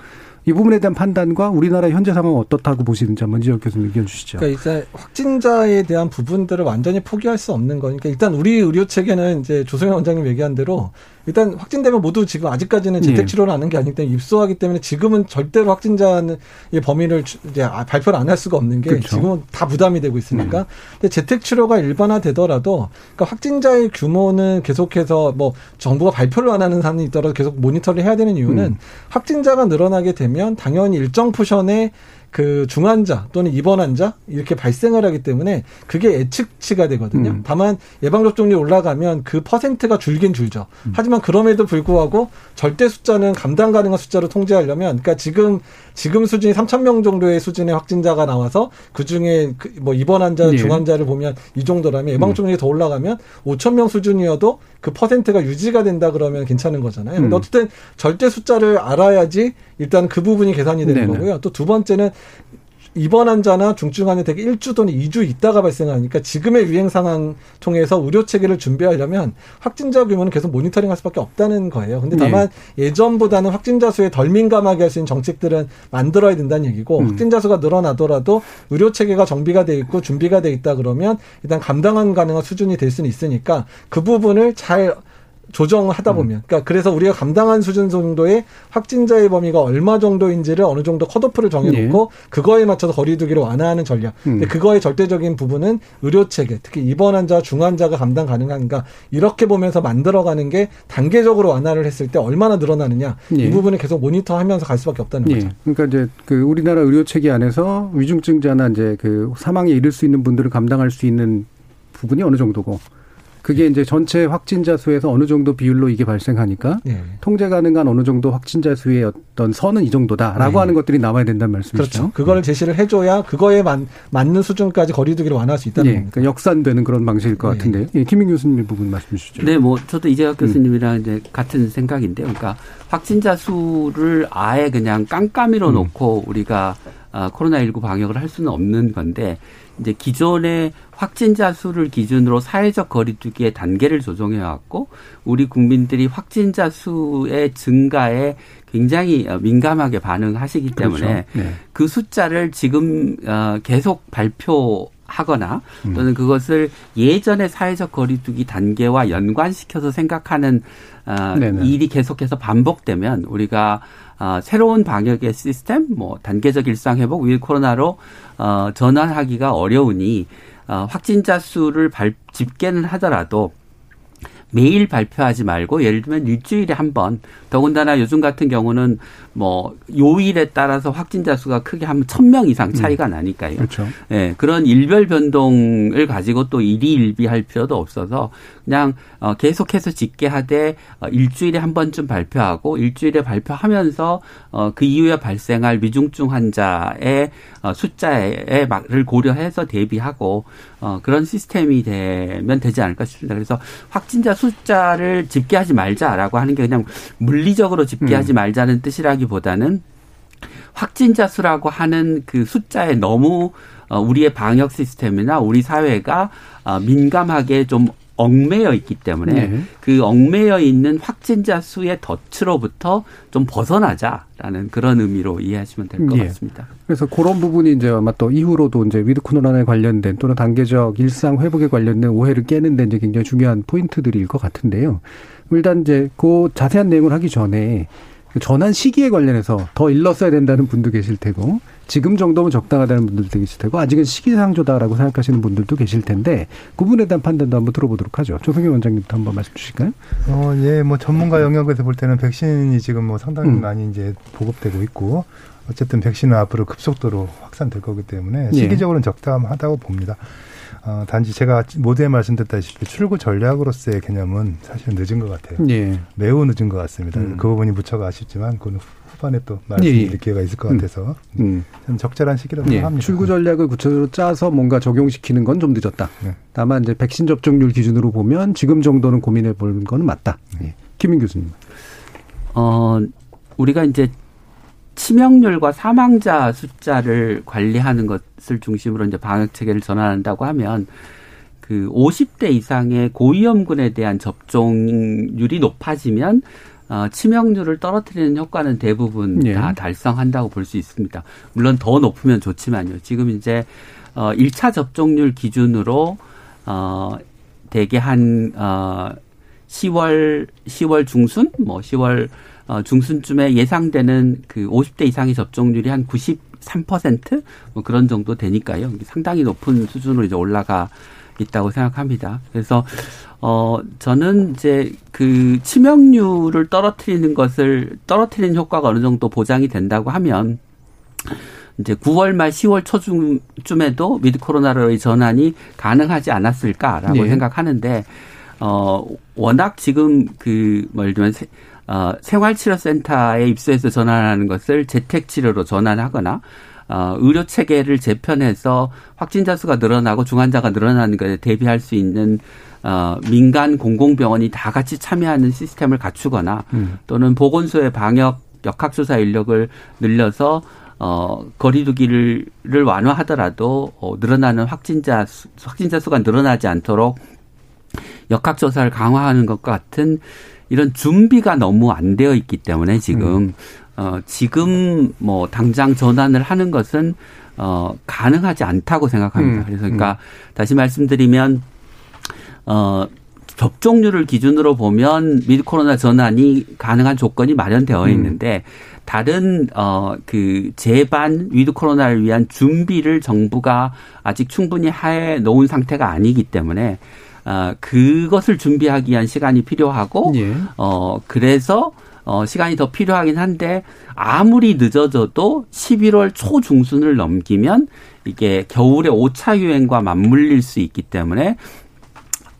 이 부분에 대한 판단과 우리나라 현재 상황 어떻다고 보시는지 한번 지적 교수님 의견 주시죠. 그러니까 일단 확진자에 대한 부분들을 완전히 포기할 수 없는 거니까 일단 우리 의료 체계는 이제 조성현 원장님 얘기한 대로 일단 확진되면 모두 지금 아직까지는 재택 치료를 하는 게 아니기 때문에 입소하기 때문에 지금은 절대로 확진자의 범위를 이제 아, 발표를 안 할 수가 없는 게 그렇죠. 지금은 다 부담이 되고 있으니까. 음. 근데 재택 치료가 일반화되더라도 그러니까 확진자의 규모는 계속해서 뭐 정부가 발표를 안 하는 사람이 있더라도 계속 모니터를 해야 되는 이유는 음. 확진자가 늘어나게 되면 당연히 일정 포션의 그 중환자 또는 입원 환자 이렇게 발생을 하기 때문에 그게 예측치가 되거든요. 음. 다만 예방 접종률이 올라가면 그 퍼센트가 줄긴 줄죠. 음. 하지만 그럼에도 불구하고 절대 숫자는 감당 가능한 숫자로 통제하려면 그러니까 지금 지금 수준이 3천 명 정도의 수준의 확진자가 나와서 그 중에 그뭐 입원 환자, 네. 중환자를 보면 이 정도라면 예방 접종률이 음. 더 올라가면 5천 명 수준이어도 그 퍼센트가 유지가 된다 그러면 괜찮은 거잖아요. 근데 음. 어쨌든 절대 숫자를 알아야지 일단 그 부분이 계산이 되는 네네. 거고요. 또 두 번째는 입원 환자나 중증 환자 되게 1주 또는 2주 있다가 발생하니까 지금의 유행 상황 통해서 의료 체계를 준비하려면 확진자 규모는 계속 모니터링 할 수밖에 없다는 거예요. 근데 다만 네. 예전보다는 확진자 수에 덜 민감하게 할 수 있는 정책들은 만들어야 된다는 얘기고 음. 확진자 수가 늘어나더라도 의료 체계가 정비가 돼 있고 준비가 돼 있다 그러면 일단 감당한 가능한 수준이 될 수는 있으니까 그 부분을 잘 조정하다 보면 음. 그러니까 그래서 우리가 감당한 수준 정도의 확진자의 범위가 얼마 정도인지를 어느 정도 컷오프를 정해놓고 네. 그거에 맞춰서 거리두기를 완화하는 전략. 음. 근데 그거의 절대적인 부분은 의료 체계, 특히 입원 환자, 중환자가 감당 가능한가 이렇게 보면서 만들어가는 게 단계적으로 완화를 했을 때 얼마나 늘어나느냐 네. 이 부분을 계속 모니터하면서 갈 수밖에 없다는 네. 거죠. 그러니까 이제 그 우리나라 의료 체계 안에서 위중증자나 이제 그 사망에 이를 수 있는 분들을 감당할 수 있는 부분이 어느 정도고 그게 이제 전체 확진자 수에서 어느 정도 비율로 이게 발생하니까 네. 통제 가능한 어느 정도 확진자 수의 어떤 선은 이 정도다라고 네. 하는 것들이 나와야 된다는 말씀이시죠. 그렇죠. 그걸 제시를 해줘야 그거에 만, 맞는 수준까지 거리두기를 완화할 수 있다는 네. 그러니까 역산되는 그런 방식일 것 같은데요. 예, 김민 교수님 부분 말씀 주시죠. 네, 뭐 저도 이재학 교수님이랑 음. 이제 같은 생각인데요. 그러니까 확진자 수를 아예 그냥 깜깜이로 음. 놓고 우리가 아, 코로나19 방역을 할 수는 없는 건데 이제 기존의 확진자 수를 기준으로 사회적 거리두기의 단계를 조정해 왔고 우리 국민들이 확진자 수의 증가에 굉장히 민감하게 반응하시기 때문에 그렇죠. 네. 그 숫자를 지금 어, 계속 발표 하거나 음. 또는 그것을 예전의 사회적 거리두기 단계와 연관시켜서 생각하는 어, 일이 계속해서 반복되면 우리가 어, 새로운 방역의 시스템, 뭐 단계적 일상 회복, 위드 코로나로 어, 전환하기가 어려우니 어, 확진자 수를 발, 집계는 하더라도 매일 발표하지 말고 예를 들면 일주일에 한 번 더군다나 요즘 같은 경우는 뭐 요일에 따라서 확진자 수가 크게 한 천 명 이상 차이가 음. 나니까요. 그렇죠. 예, 그런 일별 변동을 가지고 또 일희일비할 필요도 없어서 그냥 어 계속해서 집계하되 어 일주일에 한 번쯤 발표하고 일주일에 발표하면서 어그 이후에 발생할 위중증 환자의 어 숫자를 고려해서 대비하고 어 그런 시스템이 되면 되지 않을까 싶습니다. 그래서 확진자 숫자를 집계하지 말자라고 하는 게 그냥 물리적으로 집계하지 음. 말자는 뜻이라기보다는 확진자 수라고 하는 그 숫자에 너무 어, 우리의 방역 시스템이나 우리 사회가 어, 민감하게 좀 얽매여 있기 때문에 네. 그 얽매여 있는 확진자 수의 덫으로부터 좀 벗어나자라는 그런 의미로 이해하시면 될것 네. 같습니다. 그래서 그런 부분이 이제 아마 또 이후로도 이제 위드 코로나에 관련된 또는 단계적 일상 회복에 관련된 오해를 깨는 데 이제 굉장히 중요한 포인트들일 것 같은데요. 일단 이제 그 자세한 내용을 하기 전에 전환 시기에 관련해서 더 일렀어야 된다는 분도 계실 테고 지금 정도면 적당하다는 분들도 계실 테고 아직은 시기상조다라고 생각하시는 분들도 계실 텐데 그 부분에 대한 판단도 한번 들어보도록 하죠. 조성현 원장님부터 한번 말씀 주실까요? 어, 예, 뭐 전문가 영역에서 볼 때는 백신이 지금 뭐 상당히 음. 많이 이제 보급되고 있고 어쨌든 백신은 앞으로 급속도로 확산될 거기 때문에 예. 시기적으로는 적당하다고 봅니다. 어, 단지 제가 모두에 말씀드렸다시피 출구 전략으로서의 개념은 사실 늦은 것 같아요. 예. 매우 늦은 것 같습니다. 음. 그 부분이 무척 아쉽지만 그건 후반에 또 말씀드릴 예. 예. 기회가 있을 것 음. 같아서 음. 저는 적절한 시기라고 예. 생각합니다. 출구 전략을 구체적으로 짜서 뭔가 적용시키는 건 좀 늦었다. 네. 다만 이제 백신 접종률 기준으로 보면 지금 정도는 고민해 보는 건 맞다. 네. 예. 김민 교수님. 어, 우리가 이제 치명률과 사망자 숫자를 관리하는 것을 중심으로 이제 방역 체계를 전환한다고 하면 그 50대 이상의 고위험군에 대한 접종률이 높아지면 어, 치명률을 떨어뜨리는 효과는 대부분 예. 다 달성한다고 볼 수 있습니다. 물론 더 높으면 좋지만요. 지금 이제 어 1차 접종률 기준으로 어 대개 한 어, 10월 10월 중순 뭐 10월 어, 중순쯤에 예상되는 그 50대 이상의 접종률이 한 93%뭐 그런 정도 되니까요. 상당히 높은 수준으로 이제 올라가 있다고 생각합니다. 그래서 어 저는 이제 그 치명률을 떨어뜨리는 것을 떨어뜨리는 효과가 어느 정도 보장이 된다고 하면 이제 9월 말 10월 초쯤에도 위드 코로나로의 전환이 가능하지 않았을까라고 네. 생각하는데 어 워낙 지금 그뭐 예를 들면 세, 어, 생활치료센터에 입소해서 전환하는 것을 재택치료로 전환하거나 어, 의료 체계를 재편해서 확진자 수가 늘어나고 중환자가 늘어나는 것에 대비할 수 있는 어, 민간 공공병원이 다 같이 참여하는 시스템을 갖추거나 음. 또는 보건소의 방역 역학조사 인력을 늘려서 어, 거리두기를 를 완화하더라도 어, 늘어나는 확진자 수, 확진자 수가 늘어나지 않도록 역학조사를 강화하는 것 같은 이런 준비가 너무 안 되어 있기 때문에 지금 음. 어, 지금 뭐 당장 전환을 하는 것은 어, 가능하지 않다고 생각합니다. 음, 그래서 그러니까 다시 말씀드리면 어, 접종률을 기준으로 보면 미드 코로나 전환이 가능한 조건이 마련되어 음. 있는데 다른 어 그 재반 위드 코로나를 위한 준비를 정부가 아직 충분히 해 놓은 상태가 아니기 때문에 어 그것을 준비하기 위한 시간이 필요하고 예. 어 그래서 어 시간이 더 필요하긴 한데 아무리 늦어져도 11월 초 중순을 넘기면 이게 겨울의 5차 유행과 맞물릴 수 있기 때문에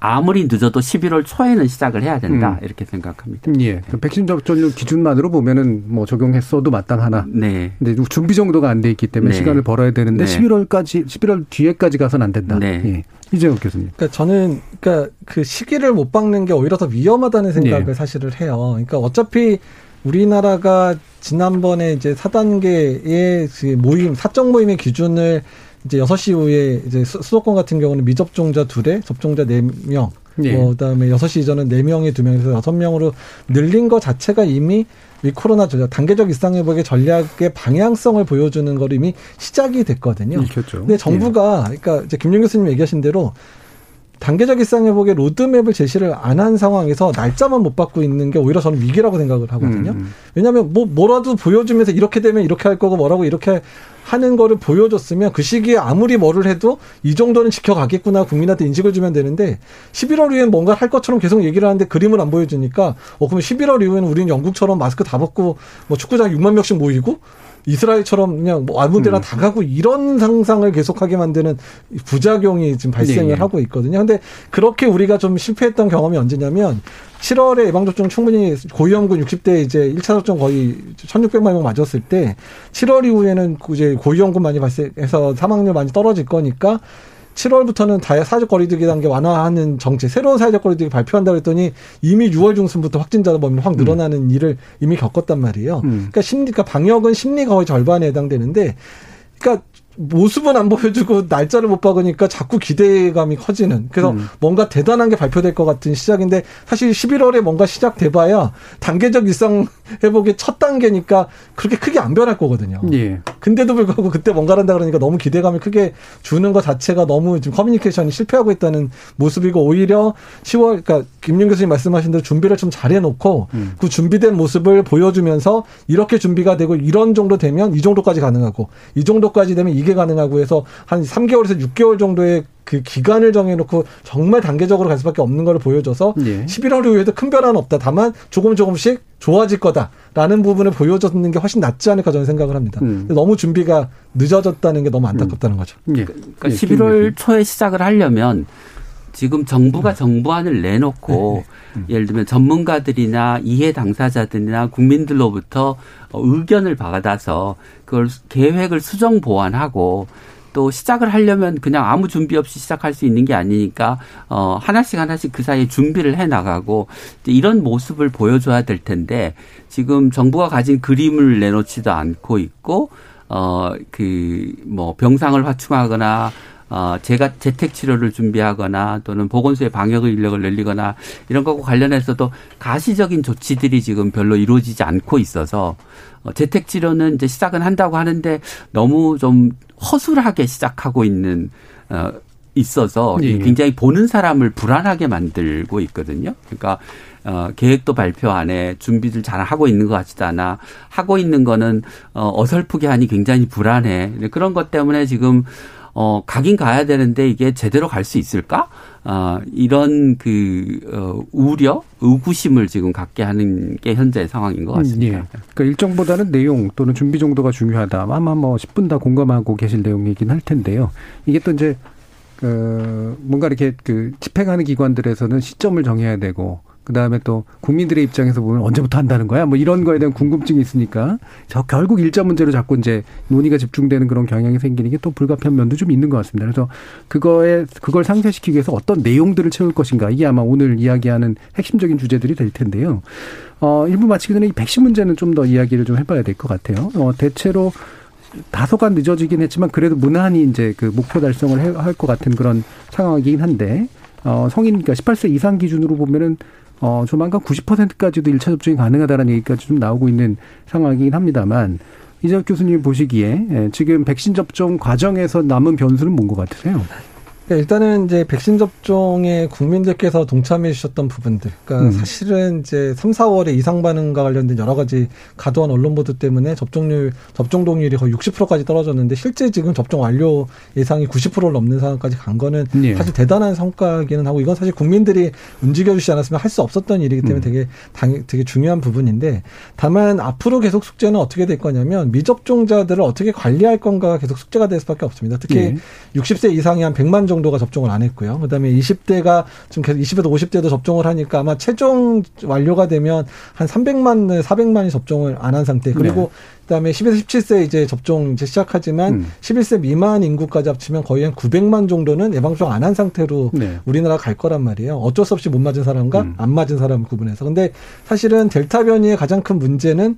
아무리 늦어도 11월 초에는 시작을 해야 된다 음. 이렇게 생각합니다. 예. 그 백신 접종률 기준만으로 보면은 뭐 적용했어도 마땅하나. 네. 근데 준비 정도가 안 돼 있기 때문에 네. 시간을 벌어야 되는데 네. 11월까지 11월 뒤에까지 가서는 안 된다. 네. 예. 이재욱 교수님. 그러니까 저는 그러니까 그 시기를 못 박는 게 오히려 더 위험하다는 생각을 예. 사실을 해요. 그러니까 어차피 우리나라가 지난번에 이제 4단계의 그 모임, 사적 모임의 기준을 이제 6시 이후에 이제 수- 수도권 같은 경우는 미접종자 둘에 접종자 4명, 예. 뭐 그다음에 6시 이전은 4명에 2명에서 6명으로 늘린 것 자체가 이미 이 코로나 전략, 단계적 일상회복의 전략의 방향성을 보여주는 걸 이미 시작이 됐거든요. 읽혔죠. 근데 정부가 그러니까 이제 김용 교수님 얘기하신 대로 단계적 일상회복의 로드맵을 제시를 안 한 상황에서 날짜만 못 받고 있는 게 오히려 저는 위기라고 생각을 하거든요. 음. 왜냐하면 뭐 뭐라도 보여주면서 이렇게 되면 이렇게 할 거고 뭐라고 이렇게 하는 거를 보여줬으면 그 시기에 아무리 뭐를 해도 이 정도는 지켜가겠구나 국민한테 인식을 주면 되는데 11월 이후엔 뭔가 할 것처럼 계속 얘기를 하는데 그림을 안 보여주니까 어 그러면 11월 이후에는 우리는 영국처럼 마스크 다 벗고 뭐 축구장 6만 명씩 모이고 이스라엘처럼 그냥 뭐 아무 데나 음. 다 가고 이런 상상을 계속하게 만드는 부작용이 지금 발생을 예, 예. 하고 있거든요. 근데 그렇게 우리가 좀 실패했던 경험이 언제냐면 7월에 예방접종 충분히 고위험군 60대 이제 1차 접종 거의 1600만 명 맞았을 때 7월 이후에는 이제 고위험군 많이 발생해서 사망률 많이 떨어질 거니까 7월부터는 다 사회적 거리두기 단계 완화하는 정책, 새로운 사회적 거리두기 발표한다 그랬더니 이미 6월 중순부터 확진자 범위 확 늘어나는 일을 이미 겪었단 말이에요. 음. 그러니까 심리, 그러니까 방역은 심리가 거의 절반에 해당되는데, 그러니까 모습은 안 보여주고 날짜를 못 박으니까 자꾸 기대감이 커지는. 그래서 음. 뭔가 대단한 게 발표될 것 같은 시작인데 사실 11월에 뭔가 시작돼봐야 단계적 일상 회복의 첫 단계니까 그렇게 크게 안 변할 거거든요. 예. 근데도 불구하고 그때 뭔가 한다 그러니까 너무 기대감을 크게 주는 것 자체가 너무 지금 커뮤니케이션이 실패하고 있다는 모습이고 오히려 10월 그러니까 김윤 교수님 말씀하신 대로 준비를 좀 잘해놓고 음. 그 준비된 모습을 보여주면서 이렇게 준비가 되고 이런 정도 되면 이 정도까지 가능하고 이 정도까지 되면 이게 가능하고 해서 한 3개월에서 6개월 정도의 그 기간을 정해놓고 정말 단계적으로 갈 수밖에 없는 걸 보여줘서 예. 11월 이후에도 큰 변화는 없다. 다만 조금 조금씩 좋아질 거다라는 부분을 보여줬는 게 훨씬 낫지 않을까 저는 생각을 합니다. 음. 근데 너무 준비가 늦어졌다는 게 너무 안타깝다는 거죠. 예. 그러니까 예, 11월 초에 시작을 하려면 지금 정부가 정부안을 내놓고 예를 들면 전문가들이나 이해 당사자들이나 국민들로부터 어, 의견을 받아서 그걸 계획을 수정 보완하고 또 시작을 하려면 그냥 아무 준비 없이 시작할 수 있는 게 아니니까 어 하나씩 하나씩 그 사이에 준비를 해 나가고 이런 모습을 보여줘야 될 텐데 지금 정부가 가진 그림을 내놓지도 않고 있고 어그 뭐 병상을 확충하거나 어, 제가 재택 치료를 준비하거나 또는 보건소의 방역의 인력을 늘리거나 이런 것과 관련해서도 가시적인 조치들이 지금 별로 이루어지지 않고 있어서 어, 재택 치료는 이제 시작은 한다고 하는데 너무 좀 허술하게 시작하고 있는 어 있어서 예. 굉장히 보는 사람을 불안하게 만들고 있거든요. 그러니까 어, 계획도 발표 안 해, 준비를 잘 하고 있는 것 같지도 않아. 하고 있는 거는 어, 어설프게 하니 굉장히 불안해. 그런 것 때문에 지금 어, 가긴 가야 되는데 이게 제대로 갈 수 있을까? 어, 이런 그, 어, 우려, 의구심을 지금 갖게 하는 게 현재 상황인 것 같습니다. 예. 그러니까 일정보다는 내용 또는 준비 정도가 중요하다. 아마 뭐 10분 다 공감하고 계실 내용이긴 할 텐데요. 이게 또 이제 그 뭔가 이렇게 그 집행하는 기관들에서는 시점을 정해야 되고 그 다음에 또 국민들의 입장에서 보면 언제부터 한다는 거야? 뭐 이런 거에 대한 궁금증이 있으니까 저 결국 일자 문제로 자꾸 이제 논의가 집중되는 그런 경향이 생기는 게 또 불가피한 면도 좀 있는 것 같습니다. 그래서 그거에 그걸 상쇄시키기 위해서 어떤 내용들을 채울 것인가 이게 아마 오늘 이야기하는 핵심적인 주제들이 될 텐데요. 어, 일부 마치기 전에 이 백신 문제는 좀 더 이야기를 좀 해봐야 될 것 같아요. 어, 대체로 다소간 늦어지긴 했지만 그래도 무난히 이제 그 목표 달성을 할 것 같은 그런 상황이긴 한데 어, 성인 그러니까 18세 이상 기준으로 보면은 어, 조만간 90%까지도 1차 접종이 가능하다는 얘기까지 좀 나오고 있는 상황이긴 합니다만 이재혁 교수님 보시기에 예, 지금 백신 접종 과정에서 남은 변수는 뭔 것 같으세요? 네, 일단은 이제 백신 접종에 국민들께서 동참해 주셨던 부분들. 그러니까 음. 사실은 이제 3, 4월에 이상 반응과 관련된 여러 가지 과도한 언론 보도 때문에 접종률, 접종 동률이 거의 60%까지 떨어졌는데 실제 지금 접종 완료 예상이 90%를 넘는 상황까지 간 거는 예. 사실 대단한 성과기는 하고 이건 사실 국민들이 움직여 주시지 않았으면 할 수 없었던 일이기 때문에 음. 되게 당, 되게 중요한 부분인데 다만 앞으로 계속 숙제는 어떻게 될 거냐면 미접종자들을 어떻게 관리할 건가가 계속 숙제가 될 수밖에 없습니다. 특히 예. 60세 이상이 한 100만 정도 가 접종을 안 했고요. 그다음에 20대가 지금 계속 20에서 50대도 접종을 하니까 아마 최종 완료가 되면 한 300만, 400만이 접종을 안 한 상태. 그리고 네. 그다음에 10에서 17세 이제 접종 이제 시작하지만 음. 11세 미만 인구까지 합치면 거의 한 900만 정도는 예방접종 안 한 상태로 네. 우리나라 갈 거란 말이에요. 어쩔 수 없이 못 맞은 사람과 음. 안 맞은 사람을 구분해서. 근데 사실은 델타 변이의 가장 큰 문제는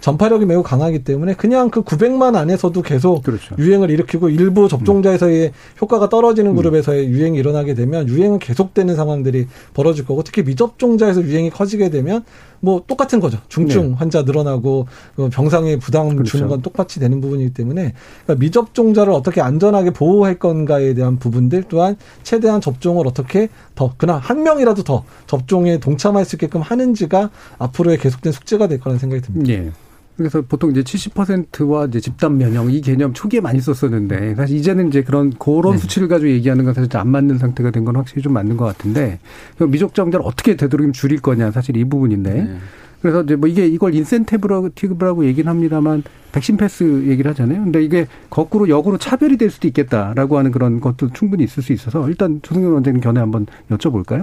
전파력이 매우 강하기 때문에 그냥 그 900만 안에서도 계속 그렇죠. 유행을 일으키고 일부 접종자에서의 효과가 떨어지는 그룹에서의 유행이 일어나게 되면 유행은 계속되는 상황들이 벌어질 거고 특히 미접종자에서 유행이 커지게 되면 뭐 똑같은 거죠. 중증 네. 환자 늘어나고 그 병상에 부담 그렇죠. 주는 건 똑같이 되는 부분이기 때문에 그러니까 미접종자를 어떻게 안전하게 보호할 건가에 대한 부분들 또한 최대한 접종을 어떻게 더 그나 한 명이라도 더 접종에 동참할 수 있게끔 하는지가 앞으로의 계속된 숙제가 될 거라는 생각이 듭니다. 예. 그래서 보통 이제 70%와 이제 집단 면역 이 개념 초기에 많이 썼었는데 사실 이제는 이제 그런 그런 네. 수치를 가지고 얘기하는 건 사실 안 맞는 상태가 된 건 확실히 좀 맞는 것 같은데 미접종자를 어떻게 되도록이면 줄일 거냐 사실 이 부분인데 네. 그래서 이제 뭐 이게 이걸 인센티브라고 얘기는 합니다만 백신 패스 얘기를 하잖아요. 근데 이게 거꾸로 역으로 차별이 될 수도 있겠다라고 하는 그런 것도 충분히 있을 수 있어서 일단 조승현 원장님 견해 한번 여쭤볼까요?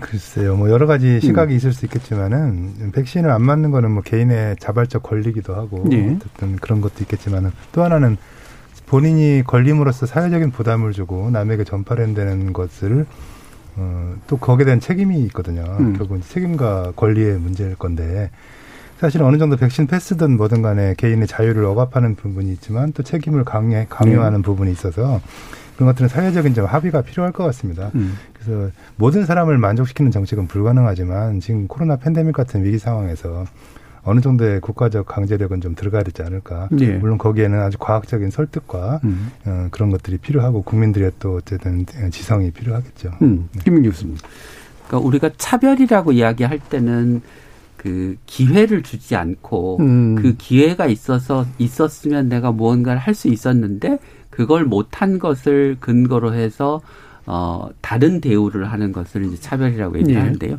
글쎄요, 뭐 여러 가지 시각이 있을 수 있겠지만은 백신을 안 맞는 거는 뭐 개인의 자발적 권리기도 하고 예. 어쨌든 그런 것도 있겠지만은 또 하나는 본인이 걸림으로써 사회적인 부담을 주고 남에게 전파를 한다는 것을 어, 또 거기에 대한 책임이 있거든요. 음. 결국은 책임과 권리의 문제일 건데 사실 어느 정도 백신 패스든 뭐든 간에 개인의 자유를 억압하는 부분이 있지만 또 책임을 강요, 강요하는 부분이 있어서 그런 것들은 사회적인 좀 합의가 필요할 것 같습니다. 음. 그래서 모든 사람을 만족시키는 정책은 불가능하지만 지금 코로나 팬데믹 같은 위기 상황에서 어느 정도의 국가적 강제력은 좀 들어가야 되지 않을까. 예. 물론 거기에는 아주 과학적인 설득과 음. 어, 그런 것들이 필요하고 국민들의 또 어쨌든 지성이 필요하겠죠. 음. 김민규 교수님. 그러니까 우리가 차별이라고 이야기할 때는 그 기회를 주지 않고 음. 그 기회가 있어서 있었으면 내가 무언가를 할 수 있었는데 그걸 못한 것을 근거로 해서 어 다른 대우를 하는 것을 이제 차별이라고 예. 얘기하는데요.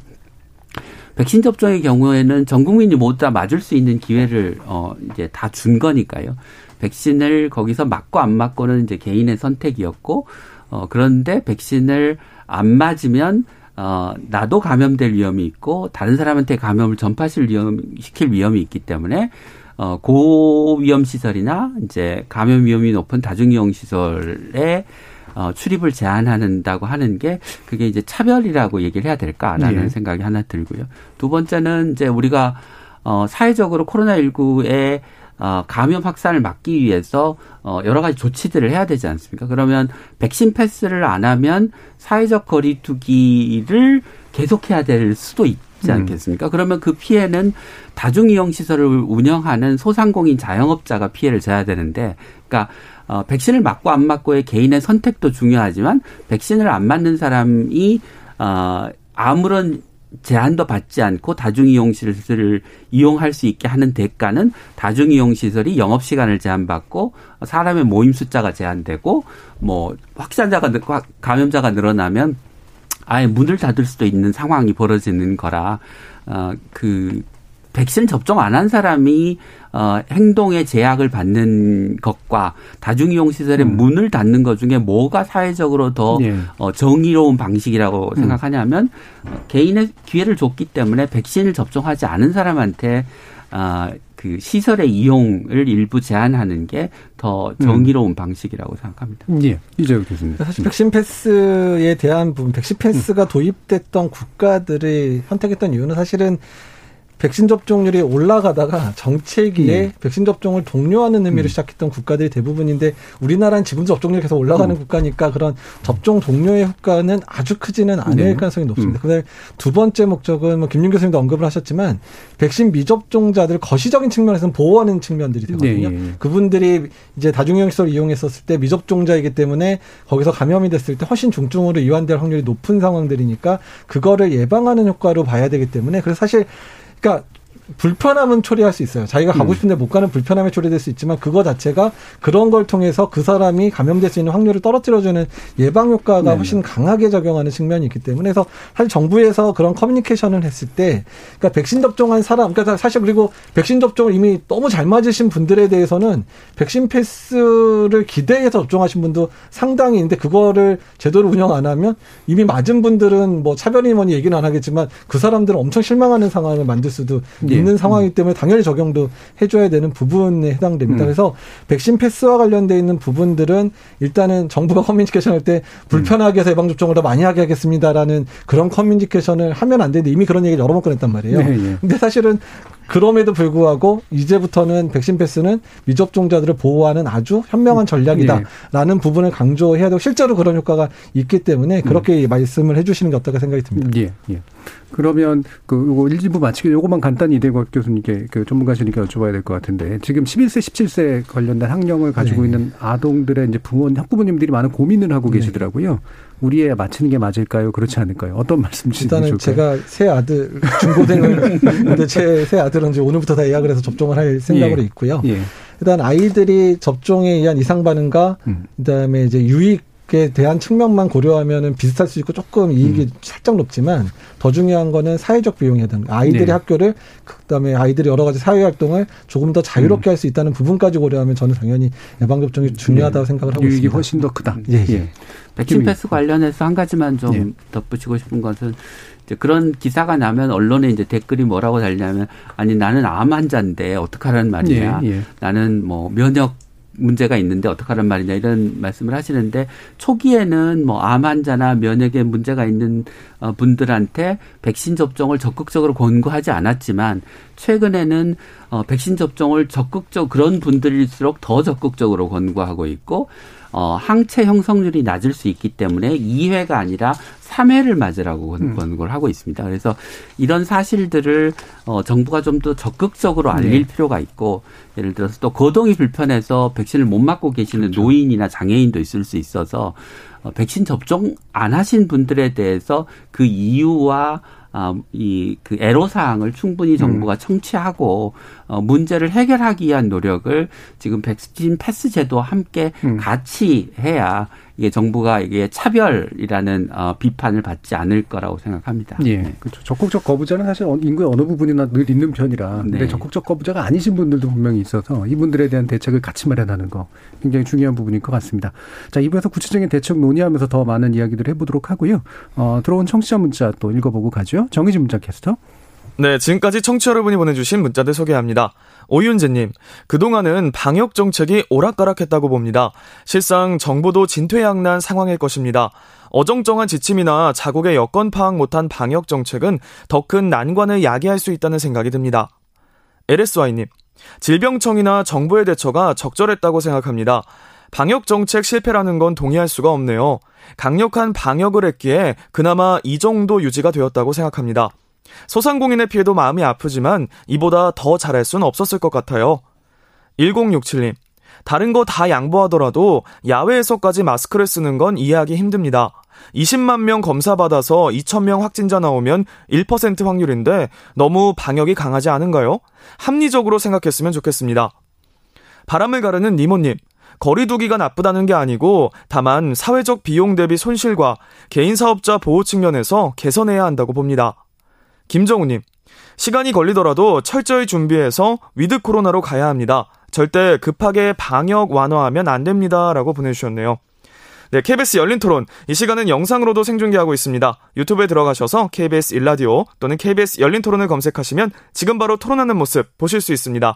백신 접종의 경우에는 전 국민이 모두 다 맞을 수 있는 기회를 어 이제 다 준 거니까요. 백신을 거기서 맞고 안 맞고는 이제 개인의 선택이었고 어 그런데 백신을 안 맞으면 어 나도 감염될 위험이 있고 다른 사람한테 감염을 전파실 위험 시킬 위험이 있기 때문에 어 고위험 시설이나 이제 감염 위험이 높은 다중이용 시설에 어, 출입을 제한한다고 하는 게 그게 이제 차별이라고 얘기를 해야 될까라는 예. 생각이 하나 들고요. 두 번째는 이제 우리가 어, 사회적으로 코로나19에 어, 감염 확산을 막기 위해서 어, 여러 가지 조치들을 해야 되지 않습니까? 그러면 백신 패스를 안 하면 사회적 거리두기를 계속해야 될 수도 있. 지 않겠습니까? 음. 그러면 그 피해는 다중이용 시설을 운영하는 소상공인 자영업자가 피해를 져야 되는데, 그러니까 어, 백신을 맞고 안 맞고의 개인의 선택도 중요하지만 백신을 안 맞는 사람이 어, 아무런 제한도 받지 않고 다중이용 시설을 이용할 수 있게 하는 대가는 다중이용 시설이 영업 시간을 제한받고 사람의 모임 숫자가 제한되고 뭐 확산자가 감염자가 늘어나면 아예 문을 닫을 수도 있는 상황이 벌어지는 거라 어그 백신 접종 안 한 사람이 어, 행동의 제약을 받는 것과 다중이용 시설의 음. 문을 닫는 것 중에 뭐가 사회적으로 더 네. 어, 정의로운 방식이라고 음. 생각하냐면 어, 개인의 기회를 줬기 때문에 백신을 접종하지 않은 사람한테 어, 그 시설의 이용을 일부 제한하는 게 더 정의로운 음. 방식이라고 생각합니다. 예, 이재욱 교수님. 사실 백신 패스에 대한 부분, 백신 패스가 음. 도입됐던 국가들이 선택했던 이유는 사실은 백신 접종률이 올라가다가 정체기에 네. 백신 접종을 독려하는 의미로 음. 시작했던 국가들이 대부분인데 우리나라는 지금 접종률이 계속 올라가는 음. 국가니까 그런 접종 독려의 효과는 아주 크지는 않을 네. 가능성이 높습니다. 음. 그다음에 두 번째 목적은 뭐 김윤 교수님도 언급을 하셨지만 백신 미접종자들 거시적인 측면에서는 보호하는 측면들이 되거든요. 네. 그분들이 이제 다중이용 시설 이용했었을 때 미접종자이기 때문에 거기서 감염이 됐을 때 훨씬 중증으로 이완될 확률이 높은 상황들이니까 그거를 예방하는 효과로 봐야 되기 때문에 그래서 사실 그러니까 불편함은 초래할 수 있어요. 자기가 가고 음. 싶은데 못 가는 불편함이 초래될 수 있지만 그거 자체가 그런 걸 통해서 그 사람이 감염될 수 있는 확률을 떨어뜨려주는 예방 효과가 네. 훨씬 강하게 적용하는 측면이 있기 때문에 그래서 사실 정부에서 그런 커뮤니케이션을 했을 때 그러니까 백신 접종한 사람 그러니까 사실 그리고 백신 접종을 이미 너무 잘 맞으신 분들에 대해서는 백신 패스를 기대해서 접종하신 분도 상당히 있는데 그거를 제대로 운영 안 하면 이미 맞은 분들은 뭐 차별이 뭐니 얘기는 안 하겠지만 그 사람들은 엄청 실망하는 상황을 만들 수도 네. 있는 음. 상황이기 때문에 당연히 적용도 해줘야 되는 부분에 해당됩니다. 음. 그래서 백신 패스와 관련돼 있는 부분들은 일단은 정부가 커뮤니케이션 할 때 불편하게 해서 예방접종을 더 많이 하게 하겠습니다라는 그런 커뮤니케이션을 하면 안 되는데 이미 그런 얘기를 여러 번 꺼냈단 말이에요. 네, 네. 근데 사실은 그럼에도 불구하고 이제부터는 백신 패스는 미접종자들을 보호하는 아주 현명한 음. 전략이다라는 네. 부분을 강조해야 되고 실제로 그런 효과가 있기 때문에 그렇게 음. 말씀을 해주시는 게 어떨까 생각이 듭니다. 예, 예. 그러면 그 요거 일부 마치기 요거만 간단히 이대국 교수님께 그 전문가시니까 여쭤봐야 될 것 같은데 지금 11세, 17세 관련된 학령을 가지고 네. 있는 아동들의 이제 부모 학부모님들이 많은 고민을 하고 네. 계시더라고요. 우리 애 맞히는 게 맞을까요? 그렇지 않을까요? 어떤 말씀 주시면 일단은 제가 새 아들 중고등을 근데 제 새 아들은 이제 오늘부터 다 예약을 해서 접종을 할 생각으로 예. 있고요. 예. 일단 아이들이 접종에 의한 이상 반응과 음. 그다음에 이제 유익 에 대한 측면만 고려하면은 비슷할 수 있고 조금 이익이 음. 살짝 높지만 더 중요한 거는 사회적 비용이 해당. 아이들이 네. 학교를 그다음에 아이들이 여러 가지 사회 활동을 조금 더 자유롭게 음. 할수 있다는 부분까지 고려하면 저는 당연히 예방 접종이 중요하다고 네. 생각을 하고 유익이 있습니다. 훨씬 더 크다. 예. 예. 백신 패스 관련해서 한 가지만 좀 예. 덧붙이고 싶은 것은 이제 그런 기사가 나면 언론에 이제 댓글이 뭐라고 달냐면 아니 나는 암 환자인데 어떡하라는 말이냐. 예. 예. 나는 뭐 면역 문제가 있는데 어떡하란 말이냐 이런 말씀을 하시는데 초기에는 뭐 암 환자나 면역에 문제가 있는 어, 분들한테 백신 접종을 적극적으로 권고하지 않았지만 최근에는 어 백신 접종을 적극적 그런 분들일수록 더 적극적으로 권고하고 있고 어, 항체 형성률이 낮을 수 있기 때문에 2회가 아니라 3회를 맞으라고 음. 권고를 하고 있습니다. 그래서 이런 사실들을 어, 정부가 좀 더 적극적으로 알릴 네. 필요가 있고 예를 들어서 또 거동이 불편해서 백신을 못 맞고 계시는 그렇죠. 노인이나 장애인도 있을 수 있어서 어, 백신 접종 안 하신 분들에 대해서 그 이유와 아, 이그 애로 사항을 충분히 정부가 음. 청취하고 어, 문제를 해결하기 위한 노력을 지금 백신 패스 제도와 함께 음. 같이 해야 이게 정부가 이게 차별이라는 어, 비판을 받지 않을 거라고 생각합니다. 예, 네. 그렇죠. 적극적 거부자는 사실 인구의 어느 부분이나 늘 있는 편이라. 네. 근데 적극적 거부자가 아니신 분들도 분명히 있어서 이분들에 대한 대책을 같이 마련하는 거 굉장히 중요한 부분일 것 같습니다. 자, 이부에서 구체적인 대책 논의하면서 더 많은 이야기들을 해보도록 하고요. 어, 들어온 청취자 문자 또 읽어보고 가죠. 정의진 문자 캐스터. 네, 지금까지 청취자 여러분이 보내주신 문자들 소개합니다. 오윤재님, 그동안은 방역 정책이 오락가락했다고 봅니다. 실상 정부도 진퇴양난 상황일 것입니다. 어정쩡한 지침이나 자국의 여건 파악 못한 방역 정책은 더 큰 난관을 야기할 수 있다는 생각이 듭니다. LSY님, 질병청이나 정부의 대처가 적절했다고 생각합니다. 방역 정책 실패라는 건 동의할 수가 없네요. 강력한 방역을 했기에 그나마 이 정도 유지가 되었다고 생각합니다. 소상공인의 피해도 마음이 아프지만 이보다 더 잘할 수는 없었을 것 같아요. 1067님. 다른 거 다 양보하더라도 야외에서까지 마스크를 쓰는 건 이해하기 힘듭니다. 20만 명 검사받아서 2,000명 확진자 나오면 1% 확률인데 너무 방역이 강하지 않은가요? 합리적으로 생각했으면 좋겠습니다. 바람을 가르는 니모님. 거리두기가 나쁘다는 게 아니고 다만 사회적 비용 대비 손실과 개인 사업자 보호 측면에서 개선해야 한다고 봅니다. 김정우님. 시간이 걸리더라도 철저히 준비해서 위드 코로나로 가야 합니다. 절대 급하게 방역 완화하면 안 됩니다. 라고 보내주셨네요. 네, KBS 열린 토론. 이 시간은 영상으로도 생중계하고 있습니다. 유튜브에 들어가셔서 KBS 일라디오 또는 KBS 열린 토론을 검색하시면 지금 바로 토론하는 모습 보실 수 있습니다.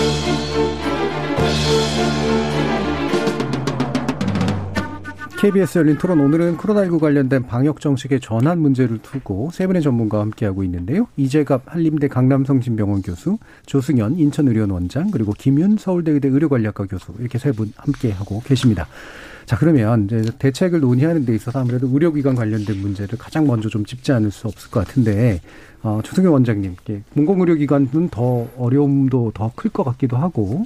KBS 열린 토론 오늘은 코로나19 관련된 방역 정책의 전환 문제를 두고 세 분의 전문가와 함께하고 있는데요. 이재갑 한림대 강남성심병원 교수, 조승현 인천의료원 원장, 그리고 김윤 서울대의대 의료관리학과 교수 이렇게 세 분 함께하고 계십니다. 자 그러면 이제 대책을 논의하는 데 있어서 아무래도 의료기관 관련된 문제를 가장 먼저 좀 짚지 않을 수 없을 것 같은데 어, 조승현 원장님, 공공의료기관은 더 어려움도 더 클 것 같기도 하고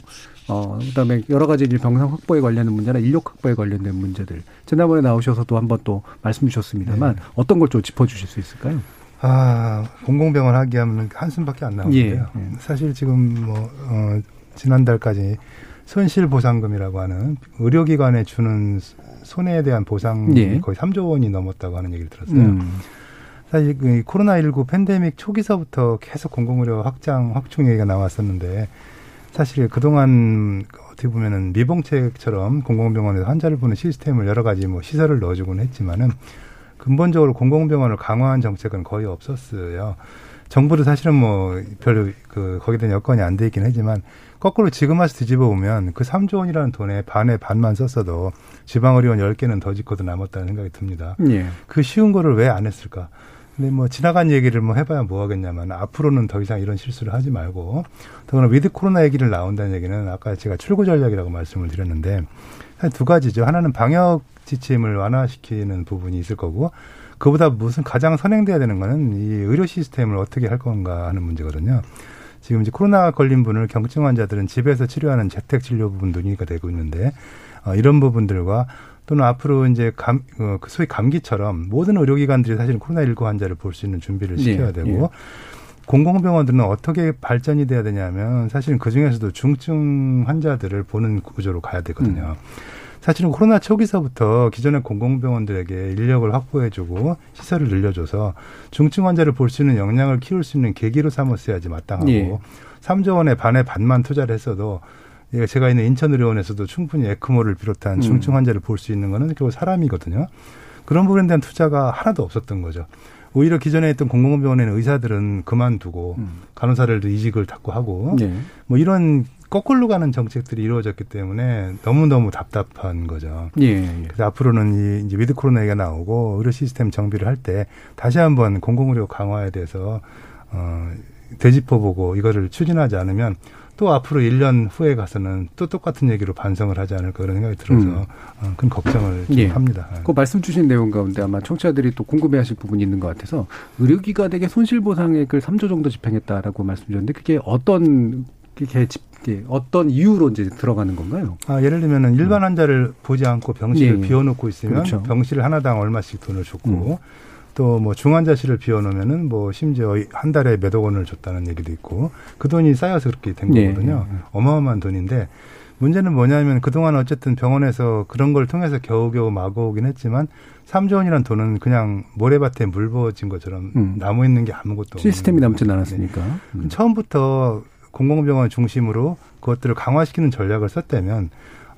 어, 그다음에 여러 가지 병상 확보에 관련된 문제나 인력 확보에 관련된 문제들 지난번에 나오셔서도 한번 또 말씀 주셨습니다만 네. 어떤 걸 좀 짚어주실 수 있을까요? 아 공공병원 하기 하면 한숨밖에 안 나오는데요. 예. 사실 지금 뭐 어, 지난달까지 손실보상금이라고 하는 의료기관에 주는 손해에 대한 보상이 예. 거의 3조 원이 넘었다고 하는 얘기를 들었어요. 음. 사실 그 코로나19 팬데믹 초기서부터 계속 공공의료 확장, 확충 얘기가 나왔었는데 사실 그동안 어떻게 보면은 미봉책처럼 공공병원에서 환자를 보는 시스템을 여러 가지 뭐 시설을 넣어주곤 했지만은 근본적으로 공공병원을 강화한 정책은 거의 없었어요. 정부도 사실은 뭐 별로 그 거기에 대한 여건이 안 돼 있긴 하지만 거꾸로 지금 와서 뒤집어 보면 그 3조 원이라는 돈에 반의 반만 썼어도 지방의료원 10개는 더 짓고도 남았다는 생각이 듭니다. 예. 그 쉬운 거를 왜 안 했을까? 근데 뭐 지나간 얘기를 뭐 해봐야 뭐 하겠냐면 앞으로는 더 이상 이런 실수를 하지 말고 더구나 위드 코로나 얘기를 나온다는 얘기는 아까 제가 출구 전략이라고 말씀을 드렸는데 한두 가지죠. 하나는 방역 지침을 완화시키는 부분이 있을 거고 그보다 무슨 가장 선행돼야 되는 거는 이 의료 시스템을 어떻게 할 건가 하는 문제거든요. 지금 이제 코로나 걸린 분을 경증 환자들은 집에서 치료하는 재택 진료 부분도 논의가 되고 있는데 어, 이런 부분들과 또는 앞으로 이제 감, 어, 그 소위 감기처럼 모든 의료기관들이 사실 코로나19 환자를 볼 수 있는 준비를 시켜야 네, 되고 네. 공공병원들은 어떻게 발전이 돼야 되냐면 사실은 그 중에서도 중증 환자들을 보는 구조로 가야 되거든요. 음. 사실은 코로나 초기서부터 기존의 공공병원들에게 인력을 확보해주고 시설을 늘려줘서 중증 환자를 볼 수 있는 역량을 키울 수 있는 계기로 삼았어야지 마땅하고 예. 3조 원의 반의 반만 투자를 했어도 예, 제가 있는 인천의료원에서도 충분히 에크모를 비롯한 음. 중증 환자를 볼 수 있는 거는 결국 사람이거든요. 그런 부분에 대한 투자가 하나도 없었던 거죠. 오히려 기존에 있던 공공병원에는 의사들은 그만두고 음. 간호사들도 이직을 닫고 하고 네. 뭐 이런 거꾸로 가는 정책들이 이루어졌기 때문에 너무너무 답답한 거죠. 예, 예. 그래서 앞으로는 이 이제 위드 코로나 얘기가 나오고 의료 시스템 정비를 할 때 다시 한번 공공의료 강화에 대해서 어 되짚어보고 이거를 추진하지 않으면 또 앞으로 1년 후에 가서는 또 똑같은 얘기로 반성을 하지 않을까 그런 생각이 들어서 음. 어, 큰 걱정을 예. 합니다. 그 말씀 주신 내용 가운데 아마 청취자들이 또 궁금해하실 부분이 있는 것 같아서 의료기관에게 손실보상액을 3조 정도 집행했다라고 말씀드렸는데 그게 어떤 게 어떤 이유로 이제 들어가는 건가요? 아, 예를 들면은 일반 환자를 보지 않고 병실을 예. 비워놓고 있으면 그렇죠. 병실 하나당 얼마씩 돈을 줬고 음. 또 뭐 중환자실을 비워놓으면은 뭐 심지어 한 달에 몇억 원을 줬다는 얘기도 있고 그 돈이 쌓여서 그렇게 된 네, 거거든요. 네, 네. 어마어마한 돈인데 문제는 뭐냐면 그동안 어쨌든 병원에서 그런 걸 통해서 겨우겨우 막아오긴 했지만 3조 원이란 돈은 그냥 모래밭에 물 부어진 것처럼 음. 남아 있는 게 아무것도 시스템이 남지 않았으니까. 음. 처음부터 공공병원 중심으로 그것들을 강화시키는 전략을 썼다면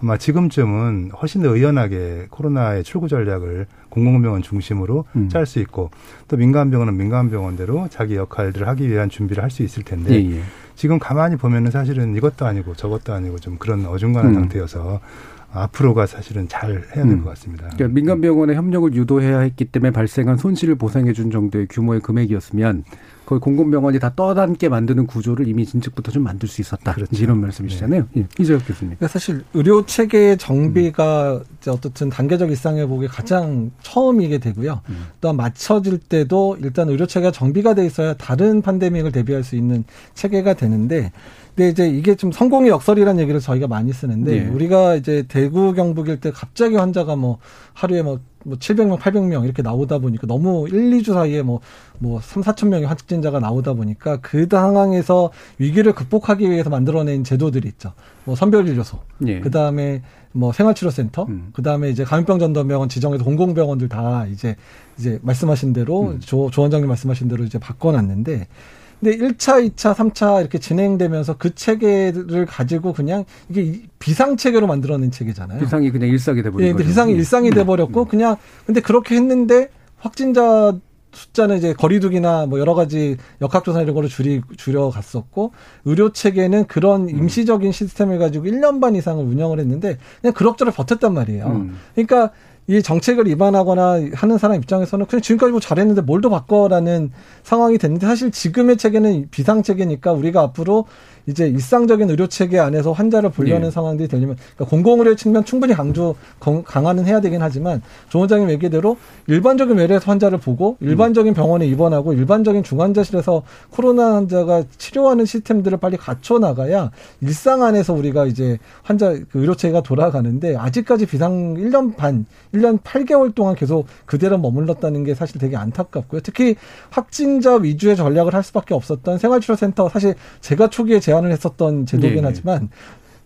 아마 지금쯤은 훨씬 더 의연하게 코로나의 출구 전략을 공공병원 중심으로 음. 짤수 있고 또 민간병원은 민간병원대로 자기 역할들을 하기 위한 준비를 할 수 있을 텐데 예, 예. 지금 가만히 보면은 사실은 이것도 아니고 저것도 아니고 좀 그런 어중간한 음. 상태여서 앞으로가 사실은 잘 해야 될것 음. 같습니다. 그러니까 민간 병원의 협력을 유도해야 했기 때문에 발생한 손실을 보상해 준 정도의 규모의 금액이었으면 거의 공공병원이 다 떠담게 만드는 구조를 이미 진즉부터 좀 만들 수 있었다. 그렇죠. 이런 말씀이시잖아요. 네. 예. 이재혁 교수님. 그러니까 사실 의료 체계의 정비가 음. 어떻든 단계적 일상회복이 가장 처음이게 되고요. 음. 또한 맞춰질 때도 일단 의료 체계가 정비가 돼 있어야 다른 팬데믹을 대비할 수 있는 체계가 되는데 근데 이제 이게 좀 성공의 역설이라는 얘기를 저희가 많이 쓰는데 네. 우리가 이제 대구 경북일 때 갑자기 환자가 뭐 하루에 뭐 뭐 700명, 800명 이렇게 나오다 보니까 너무 1, 2주 사이에 뭐, 뭐 3, 4천 명의 확진자가 나오다 보니까 그 상황에서 위기를 극복하기 위해서 만들어낸 제도들이 있죠. 뭐 선별진료소. 예. 그 다음에 뭐 생활치료센터. 음. 그 다음에 이제 감염병 전담병원 지정해서 공공병원들 다 이제, 이제 말씀하신 대로 음. 조, 조 원장님 말씀하신 대로 이제 바꿔놨는데 근데 1차, 2차, 3차 이렇게 진행되면서 그 체계를 가지고 그냥 이게 비상 체계로 만들어낸 체계잖아요. 비상이 그냥 일상이 돼버린 예, 근데 비상이 음. 일상이 돼버렸고 음. 그냥 근데 그렇게 했는데 확진자 숫자는 이제 거리두기나 뭐 여러 가지 역학조사 이런 거를 줄이 줄여 갔었고 의료 체계는 그런 음. 임시적인 시스템을 가지고 1년 반 이상을 운영을 했는데 그냥 그럭저럭 버텼단 말이에요. 음. 그러니까 이 정책을 위반하거나 하는 사람 입장에서는 그냥 지금까지 뭐 잘했는데 뭘 더 바꿔라는 상황이 됐는데 사실 지금의 체계는 비상 체계니까 우리가 앞으로 이제 일상적인 의료 체계 안에서 환자를 보려는 네. 상황들이 되려면 그러니까 공공의료 측면 충분히 강조 강화는 해야 되긴 하지만 조 원장님 얘기대로 일반적인 외래에서 환자를 보고 일반적인 병원에 입원하고 일반적인 중환자실에서 코로나 환자가 치료하는 시스템들을 빨리 갖춰 나가야 일상 안에서 우리가 이제 환자 그 의료 체계가 돌아가는데 아직까지 비상 1년 반, 1년 8개월 동안 계속 그대로 머물렀다는 게 사실 되게 안타깝고요. 특히 확진자 위주의 전략을 할 수밖에 없었던 생활치료센터 사실 제가 초기에 제안 제안을 했었던 제도긴 네, 네. 하지만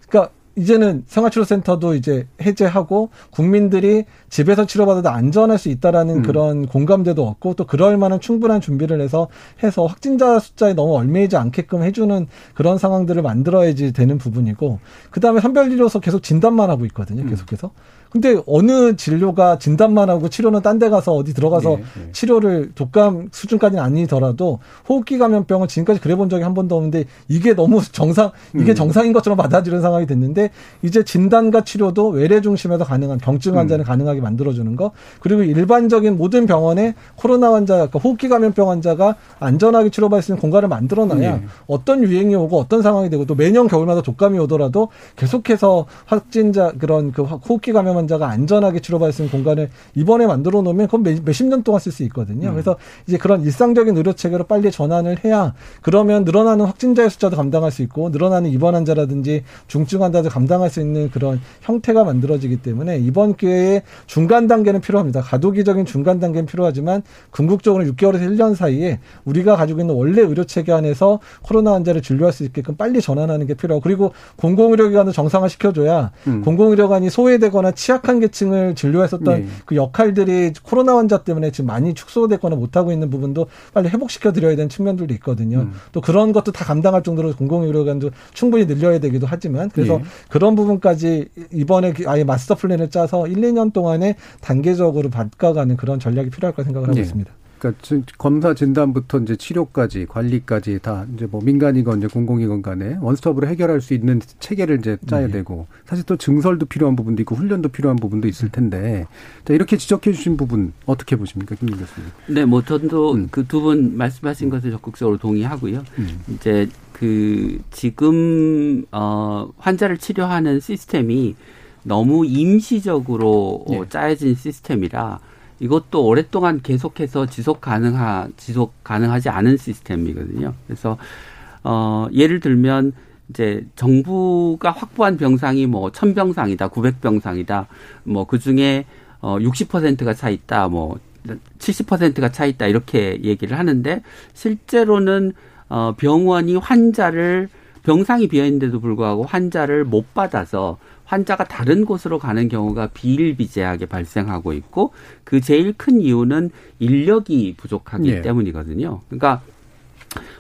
그러니까 이제는 생활치료센터도 이제 해제하고 국민들이 집에서 치료받아도 안전할 수 있다라는 음. 그런 공감대도 얻고 또 그럴 만한 충분한 준비를 해서 해서 확진자 숫자에 너무 얽매이지 않게끔 해주는 그런 상황들을 만들어야지 되는 부분이고 그 다음에 선별진료소 계속 진단만 하고 있거든요. 음. 계속해서. 음. 근데 어느 진료가 진단만 하고 치료는 딴 데 가서 어디 들어가서 네, 네. 치료를 독감 수준까지는 아니더라도 호흡기 감염병은 지금까지 그래 본 적이 한 번도 없는데 이게 너무 정상 이게 음. 정상인 것처럼 받아들이는 상황이 됐는데 이제 진단과 치료도 외래 중심에서 가능한 경증 환자는 음. 가능하게 만들어주는 거 그리고 일반적인 모든 병원에 코로나 환자 그러니까 호흡기 감염병 환자가 안전하게 치료받을 수 있는 공간을 만들어놔야 네. 어떤 유행이 오고 어떤 상황이 되고 또 매년 겨울마다 독감이 오더라도 계속해서 확진자 그런 그 호흡기 감염 환자가 안전하게 치료받을 수 있는 공간을 이번에 만들어 놓으면 그건 몇, 십 년 동안 쓸 수 있거든요. 음. 그래서 이제 그런 일상적인 의료 체계로 빨리 전환을 해야 그러면 늘어나는 확진자의 숫자도 감당할 수 있고 늘어나는 입원 환자라든지 중증 환자도 감당할 수 있는 그런 형태가 만들어지기 때문에 이번 기회에 중간 단계는 필요합니다. 가도기적인 중간 단계는 필요하지만 궁극적으로 6개월에서 1년 사이에 우리가 가지고 있는 원래 의료 체계 안에서 코로나 환자를 진료할 수 있게끔 빨리 전환하는 게 필요하고 그리고 공공의료기관을 정상화 시켜줘야 음. 공공의료관이 소외되거나 취약한 계층을 진료했었던 네. 그 역할들이 코로나 환자 때문에 지금 많이 축소됐거나 못하고 있는 부분도 빨리 회복시켜 드려야 되는 측면들도 있거든요. 음. 또 그런 것도 다 감당할 정도로 공공의료관도 충분히 늘려야 되기도 하지만 그래서 네. 그런 부분까지 이번에 아예 마스터 플랜을 짜서 1, 2년 동안에 단계적으로 바꿔가는 그런 전략이 필요할 거라 생각을 하고 네. 있습니다. 그러니까 검사 진단부터 이제 치료까지 관리까지 다 이제 뭐 민간이건 이제 공공이건 간에 원스톱으로 해결할 수 있는 체계를 이제 짜야 네. 되고 사실 또 증설도 필요한 부분도 있고 훈련도 필요한 부분도 있을 텐데 자 이렇게 지적해 주신 부분 어떻게 보십니까 김민 교수님? 네, 뭐 저도 음. 그두 분 말씀하신 것에 적극적으로 동의하고요. 음. 이제 그 지금 어 환자를 치료하는 시스템이 너무 임시적으로 네. 짜여진 시스템이라 이것도 오랫동안 계속해서 지속 가능하 지속 가능하지 않은 시스템이거든요. 그래서 어 예를 들면 이제 정부가 확보한 병상이 뭐 천병상이다, 구백 병상이다, 뭐 그 중에 어 60%가 차 있다, 뭐 70%가 차 있다 이렇게 얘기를 하는데 실제로는 어 병원이 환자를 병상이 비어 있는데도 불구하고 환자를 못 받아서 환자가 다른 곳으로 가는 경우가 비일비재하게 발생하고 있고 그 제일 큰 이유는 인력이 부족하기 예. 때문이거든요. 그러니까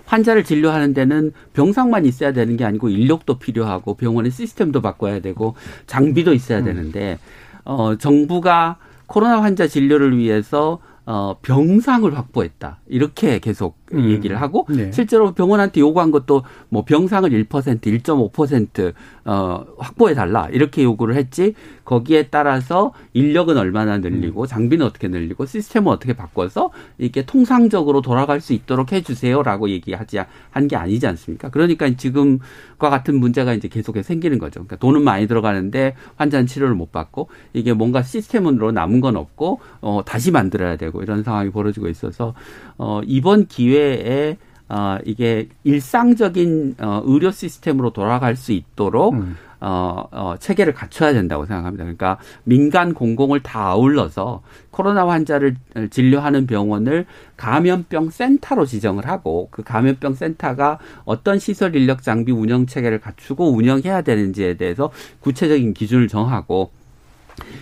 환자를 진료하는 데는 병상만 있어야 되는 게 아니고 인력도 필요하고 병원의 시스템도 바꿔야 되고 장비도 있어야 음. 되는데 어 정부가 코로나 환자 진료를 위해서 어 병상을 확보했다. 이렇게 계속 음. 얘기를 하고 네. 실제로 병원한테 요구한 것도 뭐 병상을 1% 1.5% 어, 확보해 달라 이렇게 요구를 했지 거기에 따라서 인력은 얼마나 늘리고 장비는 어떻게 늘리고 시스템을 어떻게 바꿔서 이게 통상적으로 돌아갈 수 있도록 해주세요라고 얘기하지 한 게 아니지 않습니까? 그러니까 지금과 같은 문제가 이제 계속해서 생기는 거죠. 그러니까 돈은 많이 들어가는데 환자는 치료를 못 받고 이게 뭔가 시스템으로 남은 건 없고 어, 다시 만들어야 되고 이런 상황이 벌어지고 있어서 어, 이번 기회 에 어, 이게 일상적인 어, 의료 시스템으로 돌아갈 수 있도록 어, 어, 체계를 갖춰야 된다고 생각합니다. 그러니까 민간 공공을 다 아울러서 코로나 환자를 진료하는 병원을 감염병 센터로 지정을 하고 그 감염병 센터가 어떤 시설 인력 장비 운영 체계를 갖추고 운영해야 되는지에 대해서 구체적인 기준을 정하고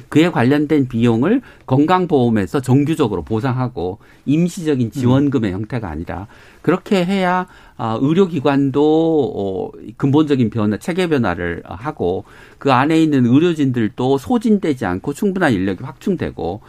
그에 관련된 비용을 건강보험에서 정규적으로 보상하고 임시적인 지원금의 형태가 아니라 그렇게 해야 아, 의료기관도 어, 근본적인 변화, 체계 변화를 하고 그 안에 있는 의료진들도 소진되지 않고 충분한 인력이 확충되고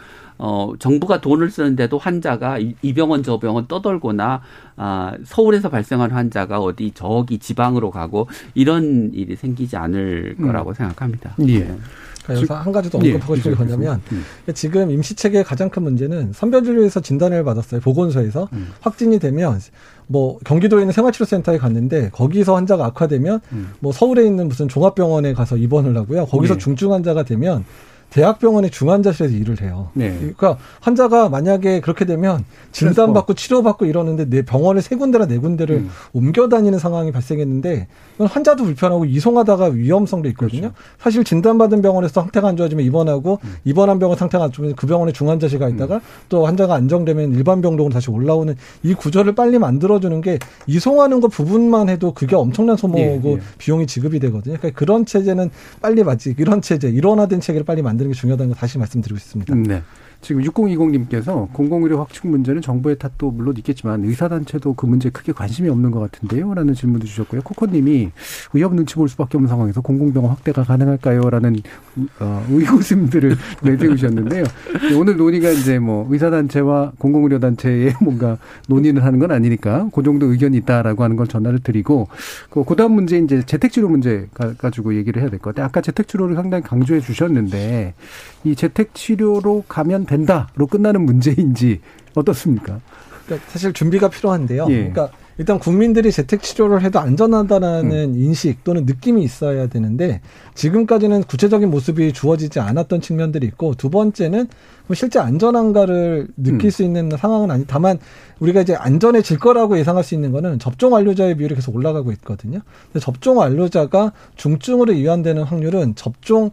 어, 정부가 돈을 쓰는데도 환자가 이, 이 병원 저 병원 떠돌거나 아, 서울에서 발생한 환자가 어디 저기 지방으로 가고 이런 일이 생기지 않을 음. 거라고 생각합니다. 예. 네. 그러니까 여기서 한 가지 더 예, 언급하고 싶은 게 뭐냐면 음. 지금 임시 체계의 가장 큰 문제는 선별진료에서 진단을 받았어요. 보건소에서 음. 확진이 되면 뭐 경기도에 있는 생활치료센터에 갔는데 거기서 환자가 악화되면 음. 뭐 서울에 있는 무슨 종합병원에 가서 입원을 하고요. 거기서 예. 중증 환자가 되면 대학병원의 중환자실에서 일을 해요. 네. 그러니까 환자가 만약에 그렇게 되면 진단받고 치료받고 이러는데 내 병원을 세 군데나 네 군데를 음. 옮겨 다니는 상황이 발생했는데 이건 환자도 불편하고 이송하다가 위험성도 있거든요. 그렇죠. 사실 진단받은 병원에서 상태가 안 좋아지면 입원하고 음. 입원한 병원 상태가 안 좋으면 그 병원에 중환자실 가 있다가 또 환자가 안정되면 일반 병동으로 다시 올라오는 이 구조를 빨리 만들어주는 게 이송하는 것 부분만 해도 그게 엄청난 소모고 예, 예. 비용이 지급이 되거든요. 그러니까 그런 체제는 빨리 맞지 이런 체제 일원화된 체계를 빨리 만 드는 게 중요하다는 거 다시 말씀드리고 싶습니다. 음, 네. 지금 6020님께서 공공의료 확충 문제는 정부의 탓도 물론 있겠지만 의사단체도 그 문제에 크게 관심이 없는 것 같은데요? 라는 질문도 주셨고요. 코코님이 의협 눈치 볼 수밖에 없는 상황에서 공공병원 확대가 가능할까요? 라는 어, 의구심들을 <laughs> 내세우셨는데요. 오늘 논의가 이제 뭐 의사단체와 공공의료단체의 <laughs> 뭔가 논의를 하는 건 아니니까 그 정도 의견이 있다라고 하는 걸 전화를 드리고 그 그다음 문제 이제 재택치료 문제 가- 가지고 얘기를 해야 될 것 같아요. 아까 재택치료를 상당히 강조해 주셨는데 이 재택치료로 가면 된다로 끝나는 문제인지 어떻습니까? 그러니까 사실 준비가 필요한데요. 예. 그러니까 일단 국민들이 재택 치료를 해도 안전하다는 음. 인식 또는 느낌이 있어야 되는데 지금까지는 구체적인 모습이 주어지지 않았던 측면들이 있고 두 번째는 뭐 실제 안전한가를 느낄 음. 수 있는 상황은 아니 다만 우리가 이제 안전해질 거라고 예상할 수 있는 거는 접종 완료자의 비율이 계속 올라가고 있거든요. 근데 접종 완료자가 중증으로 이완되는 확률은 접종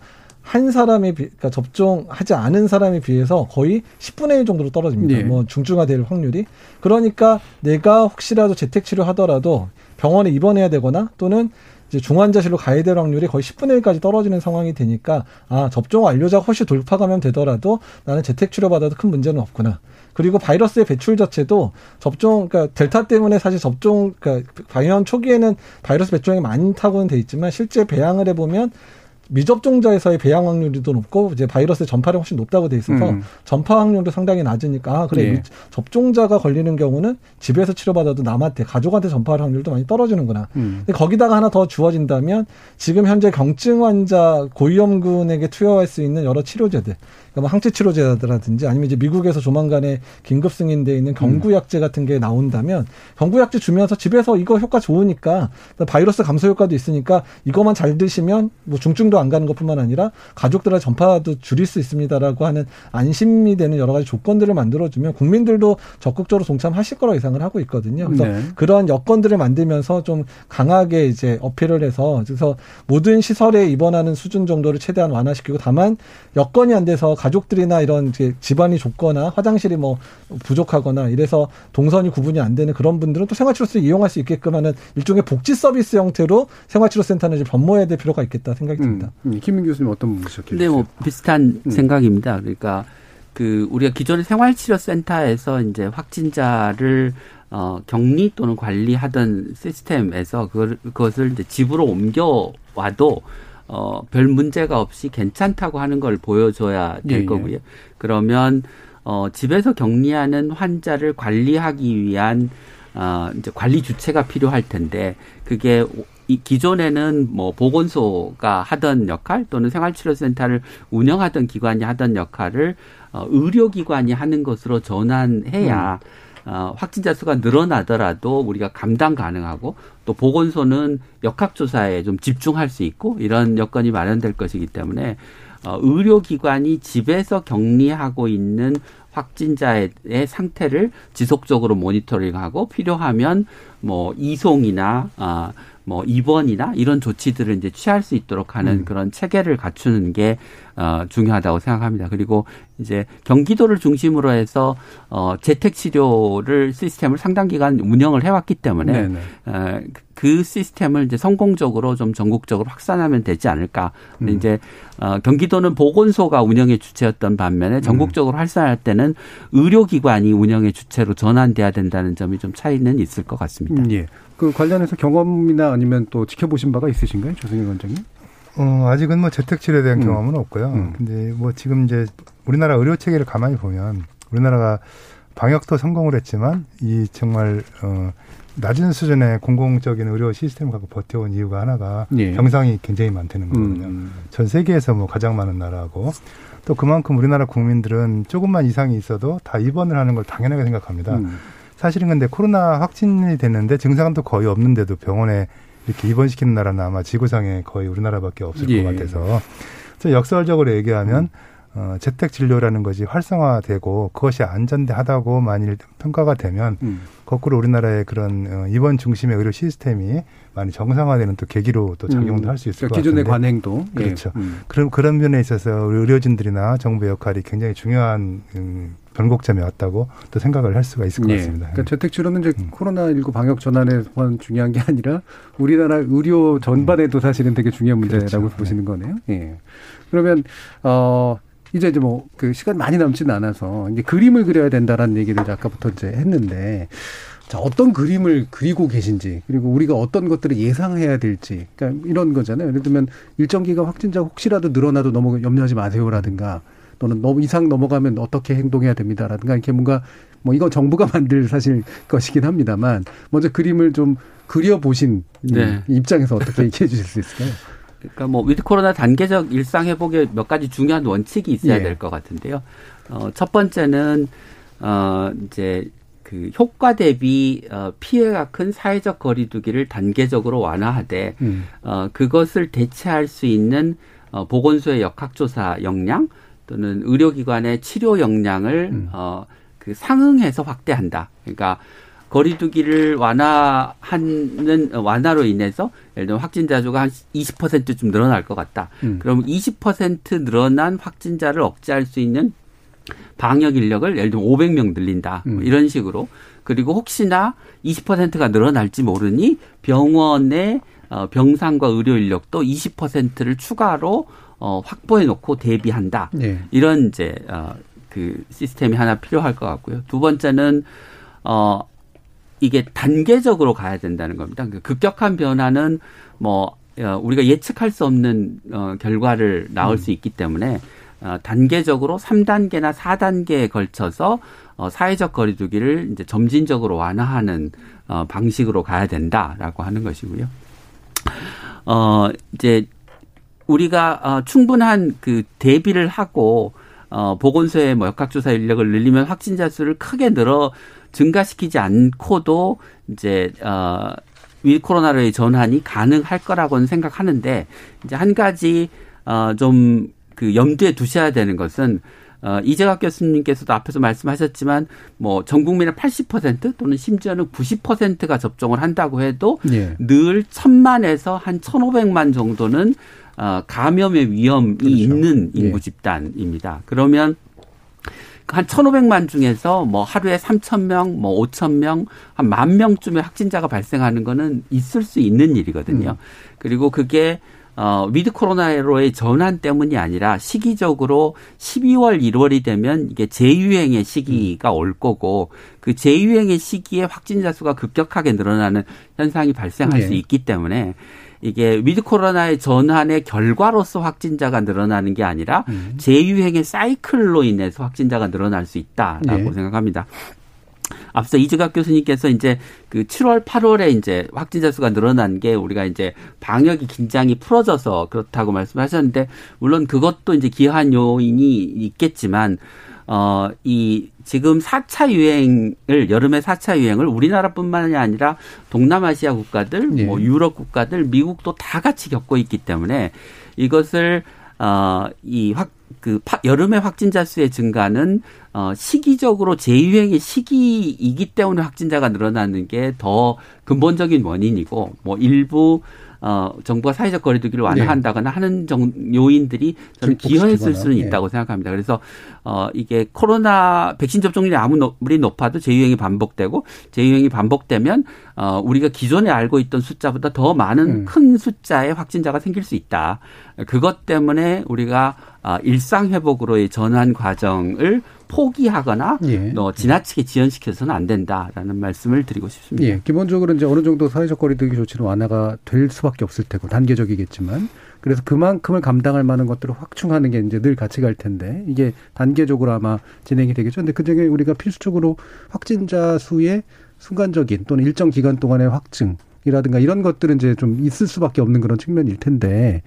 한 사람에 비, 그러니까 접종하지 않은 사람에 비해서 거의 10분의 1 정도로 떨어집니다. 예. 뭐 중증화될 확률이. 그러니까 내가 혹시라도 재택 치료하더라도 병원에 입원해야 되거나 또는 이제 중환자실로 가야 될 확률이 거의 10분의 1까지 떨어지는 상황이 되니까 아 접종 완료자가 훨씬 돌파 감염 되더라도 나는 재택 치료 받아도 큰 문제는 없구나. 그리고 바이러스의 배출 자체도 접종 그러니까 델타 때문에 사실 접종 그러니까 감염 초기에는 바이러스 배출량이 많다고는 돼 있지만 실제 배양을 해보면 미접종자에서의 배양 확률도 높고 이제 바이러스의 전파력이 훨씬 높다고 돼 있어서 음. 전파 확률도 상당히 낮으니까 아 그래 예. 미- 접종자가 걸리는 경우는 집에서 치료받아도 남한테 가족한테 전파할 확률도 많이 떨어지는구나. 음. 근데 거기다가 하나 더 주어진다면 지금 현재 경증 환자 고위험군에게 투여할 수 있는 여러 치료제들, 그러니까 뭐 항체 치료제라든지 아니면 이제 미국에서 조만간에 긴급 승인돼 있는 경구약제 같은 게 나온다면 경구약제 주면서 집에서 이거 효과 좋으니까 바이러스 감소 효과도 있으니까 이것만 잘 드시면 뭐 중증도 본인도 안 가는 것뿐만 아니라 가족들의 전파도 줄일 수 있습니다라고 하는 안심이 되는 여러 가지 조건들을 만들어주면 국민들도 적극적으로 동참하실 거라고 예상을 하고 있거든요. 그래서 네. 그러한 여건들을 만들면서 좀 강하게 이제 어필을 해서 그래서 모든 시설에 입원하는 수준 정도를 최대한 완화시키고 다만 여건이 안 돼서 가족들이나 이런 이제 집안이 좁거나 화장실이 뭐 부족하거나 이래서 동선이 구분이 안 되는 그런 분들은 또 생활치료센터 이용할 수 있게끔 하는 일종의 복지 서비스 형태로 생활치료센터는 이제 변모해야 될 필요가 있겠다 생각이 듭니다. 음, 김민 교수님 어떤 부분 시작해 근데 뭐 비슷한 생각입니다. 그러니까 그 우리가 기존의 생활치료센터에서 이제 확진자를 어, 격리 또는 관리하던 시스템에서 그걸, 그것을 이제 집으로 옮겨와도 어, 별 문제가 없이 괜찮다고 하는 걸 보여줘야 될 예, 예. 거고요. 그러면 어, 집에서 격리하는 환자를 관리하기 위한 어, 이제 관리 주체가 필요할 텐데 그게 이 기존에는 뭐 보건소가 하던 역할 또는 생활치료센터를 운영하던 기관이 하던 역할을 어, 의료기관이 하는 것으로 전환해야 어, 확진자 수가 늘어나더라도 우리가 감당 가능하고 또 보건소는 역학조사에 좀 집중할 수 있고 이런 여건이 마련될 것이기 때문에 어, 의료기관이 집에서 격리하고 있는 확진자의 상태를 지속적으로 모니터링하고 필요하면 뭐 이송이나 아, 뭐 입원이나 이런 조치들을 이제 취할 수 있도록 하는 음. 그런 체계를 갖추는 게 어, 중요하다고 생각합니다. 그리고 이제 경기도를 중심으로 해서 어, 재택 치료를 시스템을 상당 기간 운영을 해왔기 때문에 네네. 어, 그 시스템을 이제 성공적으로 좀 전국적으로 확산하면 되지 않을까. 근데 음. 이제 어, 경기도는 보건소가 운영의 주체였던 반면에 전국적으로 활산할 때는 의료기관이 운영의 주체로 전환돼야 된다는 점이 좀 차이는 있을 것 같습니다. 음, 예. 그 관련해서 경험이나 아니면 또 지켜보신 바가 있으신가요, 조승희 원장님? 어, 아직은 뭐 재택치료에 대한 음. 경험은 없고요. 음. 근데 뭐 지금 이제 우리나라 의료 체계를 가만히 보면 우리나라가 방역도 성공을 했지만 이 정말 어 낮은 수준의 공공적인 의료 시스템을 갖고 버텨온 이유가 하나가 예. 병상이 굉장히 많다는 거거든요. 음. 전 세계에서 뭐 가장 많은 나라고 또 그만큼 우리나라 국민들은 조금만 이상이 있어도 다 입원을 하는 걸 당연하게 생각합니다. 음. 사실은 근데 코로나 확진이 됐는데 증상도 거의 없는데도 병원에 이렇게 입원시키는 나라는 아마 지구상에 거의 우리나라밖에 없을 예. 것 같아서 그래서 역설적으로 얘기하면 어, 재택 진료라는 것이 활성화되고 그것이 안전하다고 만일 평가가 되면 음. 거꾸로 우리나라의 그런 어, 입원 중심의 의료 시스템이 많이 정상화되는 또 계기로 또 작용도 음. 할수 있을 그러니까 것 기존의 같은데 관행도 예. 그렇죠. 음. 그런 그런 면에 있어서 우리 의료진들이나 정부의 역할이 굉장히 중요한 음, 변곡점이 왔다고 또 생각을 할 수가 있을 것 예. 같습니다. 음. 그러니까 재택치료는 이제 코로나19 방역 전환에만 중요한 게 아니라 우리나라 의료 전반에도 사실은 되게 중요한 문제라고 그렇죠. 보시는 거네요. 예. 그러면 어 이제 이제 뭐 그 시간 많이 남지는 않아서 이제 그림을 그려야 된다라는 얘기를 아까부터 이제 했는데 자, 어떤 그림을 그리고 계신지, 그리고 우리가 어떤 것들을 예상해야 될지, 그러니까 이런 거잖아요. 예를 들면 일정 기간 확진자 혹시라도 늘어나도 너무 염려하지 마세요라든가, 또는 너무 이상 넘어가면 어떻게 행동해야 됩니다라든가, 이렇게 뭔가, 뭐 이건 정부가 <laughs> 만들 사실 것이긴 합니다만, 먼저 그림을 좀 그려 보신 네. 입장에서 어떻게 얘기해 주실 수 있을까요? 그러니까 뭐 위드 코로나 단계적 일상 회복에 몇 가지 중요한 원칙이 있어야 예. 될것 같은데요. 어, 첫 번째는 어 이제 그 효과 대비 어 피해가 큰 사회적 거리두기를 단계적으로 완화하되 음. 어 그것을 대체할 수 있는 어 보건소의 역학조사 역량 또는 의료기관의 치료 역량을 음. 어 그 상응해서 확대한다. 그러니까 거리두기를 완화하는 어, 완화로 인해서 예를 들면 확진자 수가 한 20%좀 늘어날 것 같다. 음. 그럼 20% 늘어난 확진자를 억제할 수 있는 방역 인력을 예를 들면 500명 늘린다. 뭐 음. 이런 식으로. 그리고 혹시나 20%가 늘어날지 모르니 병원의 어, 병상과 의료 인력도 20%를 추가로 어, 확보해 놓고 대비한다. 예. 이런 이제 어, 그 시스템이 하나 필요할 것 같고요. 두 번째는 어 이게 단계적으로 가야 된다는 겁니다. 그 급격한 변화는 뭐 어, 우리가 예측할 수 없는 어, 결과를 나올 수 있기 때문에 어, 단계적으로 3단계나 4단계에 걸쳐서 어, 사회적 거리두기를 이제 점진적으로 완화하는 어, 방식으로 가야 된다라고 하는 것이고요. 어, 이제 우리가 어, 충분한 그 대비를 하고 어, 보건소의 뭐 역학조사 인력을 늘리면 확진자 수를 크게 늘어 증가시키지 않고도 이제 어, 위 코로나로의 전환이 가능할 거라고는 생각하는데 이제 한 가지 어, 좀 그 염두에 두셔야 되는 것은 어, 이재갑 교수님께서도 앞에서 말씀하셨지만 뭐 전 국민의 80% 또는 심지어는 90%가 접종을 한다고 해도 예. 늘 천만에서 한 천오백만 정도는 어, 감염의 위험이 그렇죠. 있는 예. 인구 집단입니다. 그러면 한 1,500만 중에서 뭐 하루에 3,000명, 뭐 5,000명, 한 만 명쯤의 확진자가 발생하는 거는 있을 수 있는 일이거든요. 음. 그리고 그게 어, 위드 코로나로의 전환 때문이 아니라 시기적으로 12월, 1월이 되면 이게 재유행의 시기가 올 거고 그 재유행의 시기에 확진자 수가 급격하게 늘어나는 현상이 발생할 네. 수 있기 때문에 이게 위드 코로나의 전환의 결과로서 확진자가 늘어나는 게 아니라 재유행의 사이클로 인해서 확진자가 늘어날 수 있다라고 네. 생각합니다. 앞서 이재갑 교수님께서 이제 그 7월, 8월에 이제 확진자 수가 늘어난 게 우리가 이제 방역이 긴장이 풀어져서 그렇다고 말씀하셨는데 물론 그것도 이제 기여한 요인이 있겠지만 어, 이 지금 4차 유행을 여름의 4차 유행을 우리나라뿐만이 아니라 동남아시아 국가들, 예. 뭐 유럽 국가들, 미국도 다 같이 겪고 있기 때문에 이것을 어, 이 확, 그 파- 여름의 확진자 수의 증가는 어, 시기적으로 재유행의 시기이기 때문에 확진자가 늘어나는 게 더 근본적인 원인이고 뭐 일부 어, 정부가 사회적 거리두기를 완화한다거나 하는 정, 요인들이 저는 기여했을 수는 예. 있다고 생각합니다. 그래서 어, 이게 코로나 백신 접종률이 아무리 높아도 재유행이 반복되고 재유행이 반복되면 어, 우리가 기존에 알고 있던 숫자보다 더 많은 음. 큰 숫자의 확진자가 생길 수 있다. 그것 때문에 우리가 아, 일상 회복으로의 전환 과정을 포기하거나 예. 또 지나치게 지연시켜서는 안 된다라는 말씀을 드리고 싶습니다. 예, 기본적으로 이제 어느 정도 사회적 거리두기 조치는 완화가 될 수밖에 없을 테고 단계적이겠지만 그래서 그만큼을 감당할 만한 것들을 확충하는 게 이제 늘 같이 갈 텐데 이게 단계적으로 아마 진행이 되겠죠. 근데 그중에 우리가 필수적으로 확진자 수의 순간적인 또는 일정 기간 동안의 확증 이라든가 이런 것들은 이제 좀 있을 수밖에 없는 그런 측면일 텐데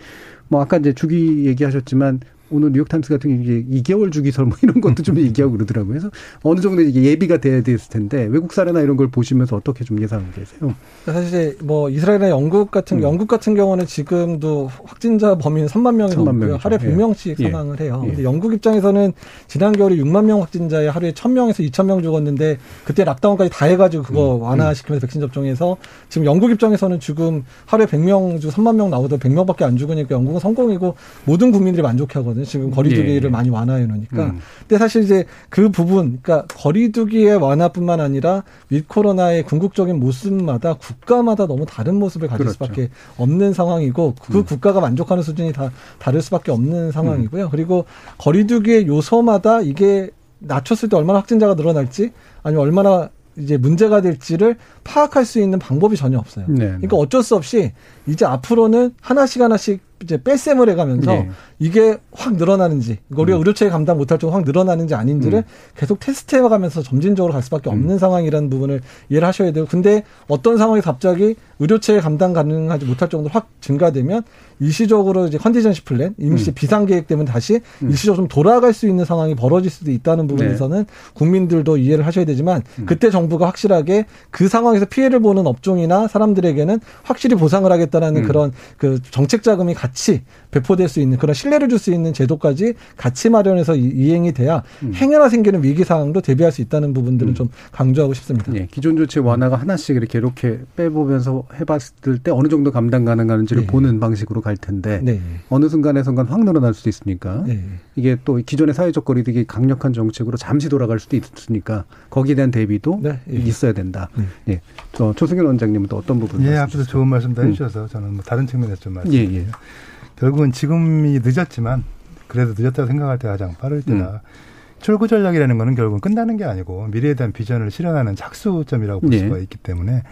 뭐 아까 이제 주기 얘기하셨지만 오늘 뉴욕타임스 같은 게 이게 2개월 주기설 뭐 이런 것도 좀 얘기하고 그러더라고요. 그래서 어느 정도 이게 예비가 돼야 됐을 텐데 외국 사례나 이런 걸 보시면서 어떻게 좀 예상하고 계세요? 사실 뭐 이스라엘이나 영국 같은 음. 영국 같은 경우는 지금도 확진자 범위는 3만 명이 3만 넘고요. 명이죠. 하루에 예. 100명씩 예. 사망을 해요. 예. 근데 영국 입장에서는 지난 겨울에 6만 명 확진자에 하루에 1,000명에서 2,000명 죽었는데 그때 락다운까지 다 해가지고 그거 음. 완화시키면서 백신 접종해서 지금 영국 입장에서는 지금 하루에 100명 중 3만 명 나오다 100명밖에 안 죽으니까 영국은 성공이고 모든 국민들이 만족해 하거든요. 지금 거리두기를 예. 많이 완화해 놓으니까. 음. 근데 사실 이제 그 부분, 그러니까 거리두기의 완화뿐만 아니라 윗 코로나의 궁극적인 모습마다 국가마다 너무 다른 모습을 가질 그렇죠. 수밖에 없는 상황이고 그 국가가 만족하는 수준이 다 다를 수밖에 없는 상황이고요. 그리고 거리두기의 요소마다 이게 낮췄을 때 얼마나 확진자가 늘어날지 아니면 얼마나 이제 문제가 될지를 파악할 수 있는 방법이 전혀 없어요. 네. 그러니까 어쩔 수 없이 이제 앞으로는 하나씩 하나씩 이제 뺄셈을 해가면서 네. 이게 확 늘어나는지 우리가 의료체계 감당 못할 정도 확 늘어나는지 아닌지를 음. 계속 테스트해가면서 점진적으로 갈 수밖에 없는 상황이라는 부분을 이해를 하셔야 돼요. 근데 어떤 상황이 갑자기 의료체계 감당 가능하지 못할 정도로 확 증가되면 일시적으로 이제 컨디전시 플랜, 임시 음. 비상계획 때문에 다시 일시적으로 좀 돌아갈 수 있는 상황이 벌어질 수도 있다는 네. 부분에서는 국민들도 이해를 하셔야 되지만 음. 그때 정부가 확실하게 그 상황에서 피해를 보는 업종이나 사람들에게는 확실히 보상을 하겠다라는 음. 그런 그 정책 자금이 같이 배포될 수 있는 그런 신뢰를 줄 수 있는 제도까지 같이 마련해서 이- 이행이 돼야 음. 행여나 생기는 위기 상황도 대비할 수 있다는 부분들은 좀 강조하고 싶습니다. 예, 기존 조치 완화가 하나씩 이렇게 이렇게 빼보면서 해봤을 때 어느 정도 감당 가능한지를 네. 보는 방식으로 갈 텐데 네. 어느 순간에 순간 확 늘어날 수도 있으니까 네. 이게 또 기존의 사회적 거리두기 강력한 정책으로 잠시 돌아갈 수도 있으니까 거기에 대한 대비도 네, 예. 있어야 된다. 예, 저 조승현 원장님은 또 어떤 부분? 예, 말씀 주셨어요? 좋은 말씀도 음. 해주셔서 저는 뭐 다른 측면에서 좀 예, 말씀드릴게요. 예. 결국은 지금이 늦었지만 그래도 늦었다고 생각할 때 가장 빠를 때다. 음. 출구 전략이라는 거는 결국은 끝나는 게 아니고 미래에 대한 비전을 실현하는 착수점이라고 볼 예. 수가 있기 때문에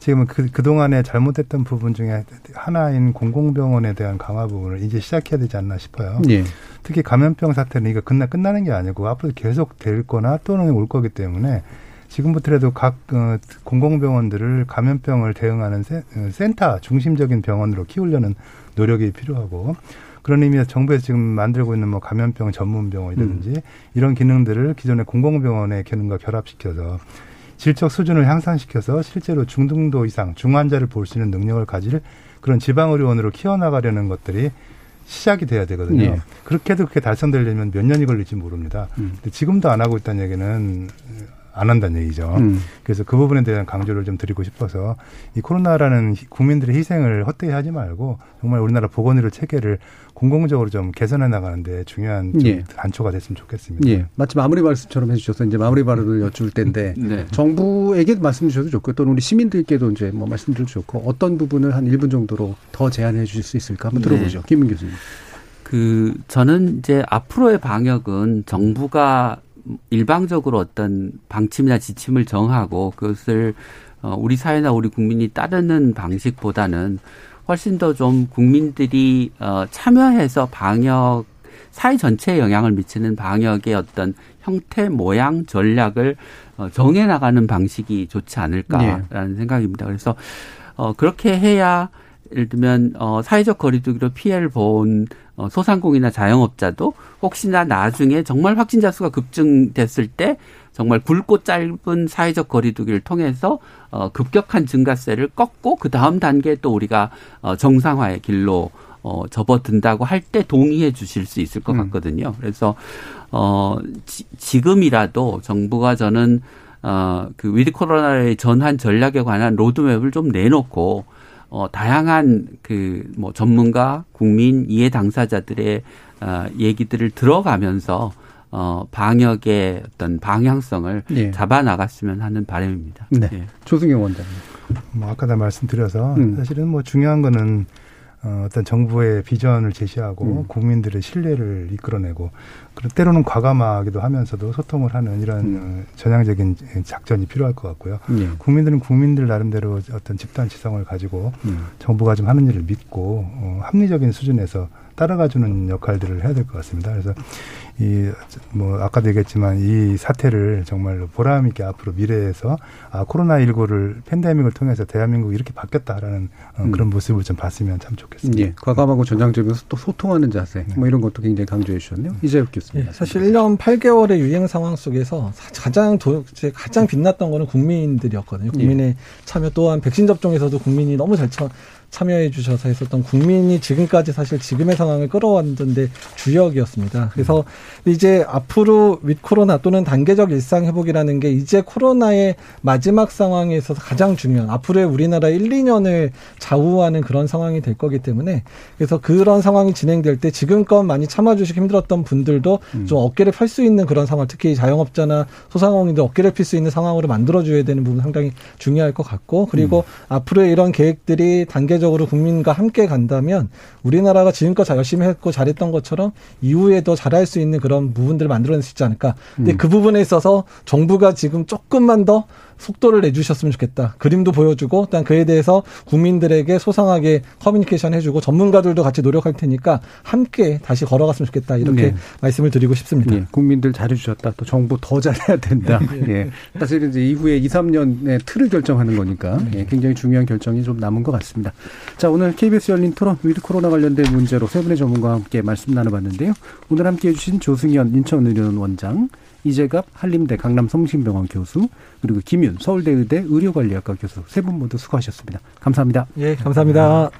지금은 그, 그동안에 잘못됐던 부분 중에 하나인 공공병원에 대한 강화 부분을 이제 시작해야 되지 않나 싶어요. 예. 특히 감염병 사태는 이거 끝나, 끝나는 게 아니고 앞으로 계속 될 거나 또는 올 거기 때문에 지금부터라도 각 어, 공공병원들을 감염병을 대응하는 세, 어, 센터 중심적인 병원으로 키우려는 노력이 필요하고 그런 의미에서 정부에서 지금 만들고 있는 뭐 감염병 전문 병원이라든지 음. 이런 기능들을 기존의 공공병원의 기능과 결합시켜서 질적 수준을 향상시켜서 실제로 중등도 이상 중환자를 볼 수 있는 능력을 가질 그런 지방의료원으로 키워나가려는 것들이 시작이 돼야 되거든요. 예. 그렇게 해도 그게 달성되려면 몇 년이 걸릴지 모릅니다. 음. 근데 지금도 안 하고 있다는 얘기는 안 한다는 얘기죠. 음. 그래서 그 부분에 대한 강조를 좀 드리고 싶어서 이 코로나라는 희- 국민들의 희생을 헛되이 하지 말고 정말 우리나라 보건의료 체계를 공공적으로 좀 개선해 나가는데 중요한 좀 예. 단초가 됐으면 좋겠습니다. 예. 마치 마무리 말씀처럼 해주셔서 이제 마무리 발언을 여쭐 텐데 <laughs> 네. 정부에게 말씀 주셔도 좋고 또는 우리 시민들께도 이제 뭐 말씀 드려도 좋고 어떤 부분을 한 1분 정도로 더 제안해 주실 수 있을까 한번 네. 들어보죠. 김민 교수님. 그 저는 이제 앞으로의 방역은 정부가 일방적으로 어떤 방침이나 지침을 정하고 그것을 어, 우리 사회나 우리 국민이 따르는 방식보다는 훨씬 더 좀 국민들이 어, 참여해서 방역 사회 전체에 영향을 미치는 방역의 어떤 형태, 모양, 전략을 어, 정해 나가는 방식이 좋지 않을까라는 생각입니다. 그래서 어, 그렇게 해야 예를 들면 어, 사회적 거리두기로 피해를 본 어, 소상공인이나 자영업자도 혹시나 나중에 정말 확진자 수가 급증됐을 때 정말 굵고 짧은 사회적 거리두기를 통해서 어, 급격한 증가세를 꺾고 그 다음 단계에 또 우리가 어, 정상화의 길로 어, 접어든다고 할 때 동의해 주실 수 있을 것 같거든요. 그래서 어, 지, 지금이라도 정부가 저는 어, 그 위드 코로나의 전환 전략에 관한 로드맵을 좀 내놓고 어, 다양한 그 뭐 전문가, 국민, 이해 당사자들의 어, 얘기들을 들어가면서 어, 방역의 어떤 방향성을 예. 잡아 나갔으면 하는 바람입니다. 네. 예. 조승영 원장님. 뭐 아까도 말씀드려서 음. 사실은 뭐 중요한 거는 어, 어떤 정부의 비전을 제시하고 음. 국민들의 신뢰를 이끌어내고 그리고 때로는 과감하기도 하면서도 소통을 하는 이런 음. 어, 전향적인 작전이 필요할 것 같고요. 예. 국민들은 국민들 나름대로 어떤 집단 지성을 가지고 음. 정부가 좀 하는 일을 믿고 어, 합리적인 수준에서 따라가주는 역할들을 해야 될 것 같습니다. 그래서 이 뭐 아까도 얘기했지만 이 사태를 정말로 보람 있게 앞으로 미래에서 아 코로나 19를 팬데믹을 통해서 대한민국이 이렇게 바뀌었다라는 어, 그런 모습을 좀 봤으면 참 좋겠습니다. 예. 과감하고 전향적이면서 또 소통하는 자세. 뭐 이런 것도 굉장히 강조해 주셨네요. 이재혁 교수님. 예, 사실 1년 8개월의 유행 상황 속에서 가장 도, 이제 가장 빛났던 거는 국민들이었거든요. 국민의 참여 또한 백신 접종에서도 국민이 너무 잘 참, 참여해 주셔서 했었던 국민이 지금까지 사실 지금의 상황을 끌어왔는데 주역이었습니다. 그래서 이제 앞으로 윗 코로나 또는 단계적 일상 회복이라는 게 이제 코로나의 마지막 상황에 있어서 가장 중요한 앞으로의 우리나라 1, 2년을 좌우하는 그런 상황이 될 거기 때문에 그래서 그런 상황이 진행될 때 지금껏 많이 참아주시기 힘들었던 분들도 좀 어깨를 펼 수 있는 그런 상황 특히 자영업자나 소상공인들 어깨를 필수 있는 상황으로 만들어줘야 되는 부분 상당히 중요할 것 같고 그리고 앞으로의 이런 계획들이 단계적 으로 국민과 함께 간다면 우리나라가 지금껏 잘 열심히 했고 잘했던 것처럼 이후에도 잘할 수 있는 그런 부분들을 만들어낼 수 있지 않을까. 근데 음. 그 부분에 있어서 정부가 지금 조금만 더 속도를 내주셨으면 좋겠다. 그림도 보여주고, 일단 그에 대해서 국민들에게 소상하게 커뮤니케이션 해주고 전문가들도 같이 노력할 테니까 함께 다시 걸어갔으면 좋겠다. 이렇게 네. 말씀을 드리고 싶습니다. 예, 국민들 잘해주셨다. 또 정부 더 잘해야 된다. 예. 사실은 이제 이후에 2, 3년의 틀을 결정하는 거니까 예, 굉장히 중요한 결정이 좀 남은 것 같습니다. 자, 오늘 KBS 열린 토론 위드 코로나 관련된 문제로 세 분의 전문가와 함께 말씀 나눠봤는데요. 오늘 함께 해 주신 조승연 인천의료원 원장, 이재갑 한림대 강남성심병원 교수, 그리고 김윤 서울대 의대 의료관리학과 교수 세 분 모두 수고하셨습니다. 감사합니다. 예, 감사합니다.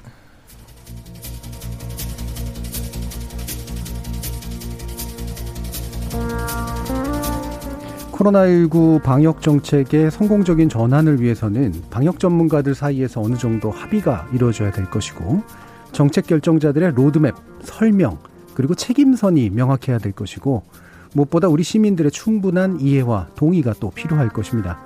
코로나19 방역 정책의 성공적인 전환을 위해서는 방역 전문가들 사이에서 어느 정도 합의가 이루어져야 될 것이고 정책 결정자들의 로드맵, 설명, 그리고 책임선이 명확해야 될 것이고 무엇보다 우리 시민들의 충분한 이해와 동의가 또 필요할 것입니다.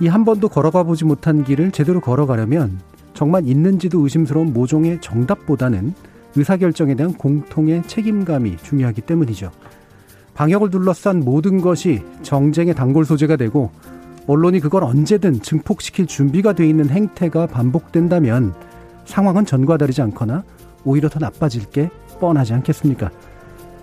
이 한 번도 걸어가 보지 못한 길을 제대로 걸어가려면 정말 있는지도 의심스러운 모종의 정답보다는 의사결정에 대한 공통의 책임감이 중요하기 때문이죠. 방역을 둘러싼 모든 것이 정쟁의 단골 소재가 되고 언론이 그걸 언제든 증폭시킬 준비가 돼 있는 행태가 반복된다면 상황은 전과 다르지 않거나 오히려 더 나빠질 게 뻔하지 않겠습니까?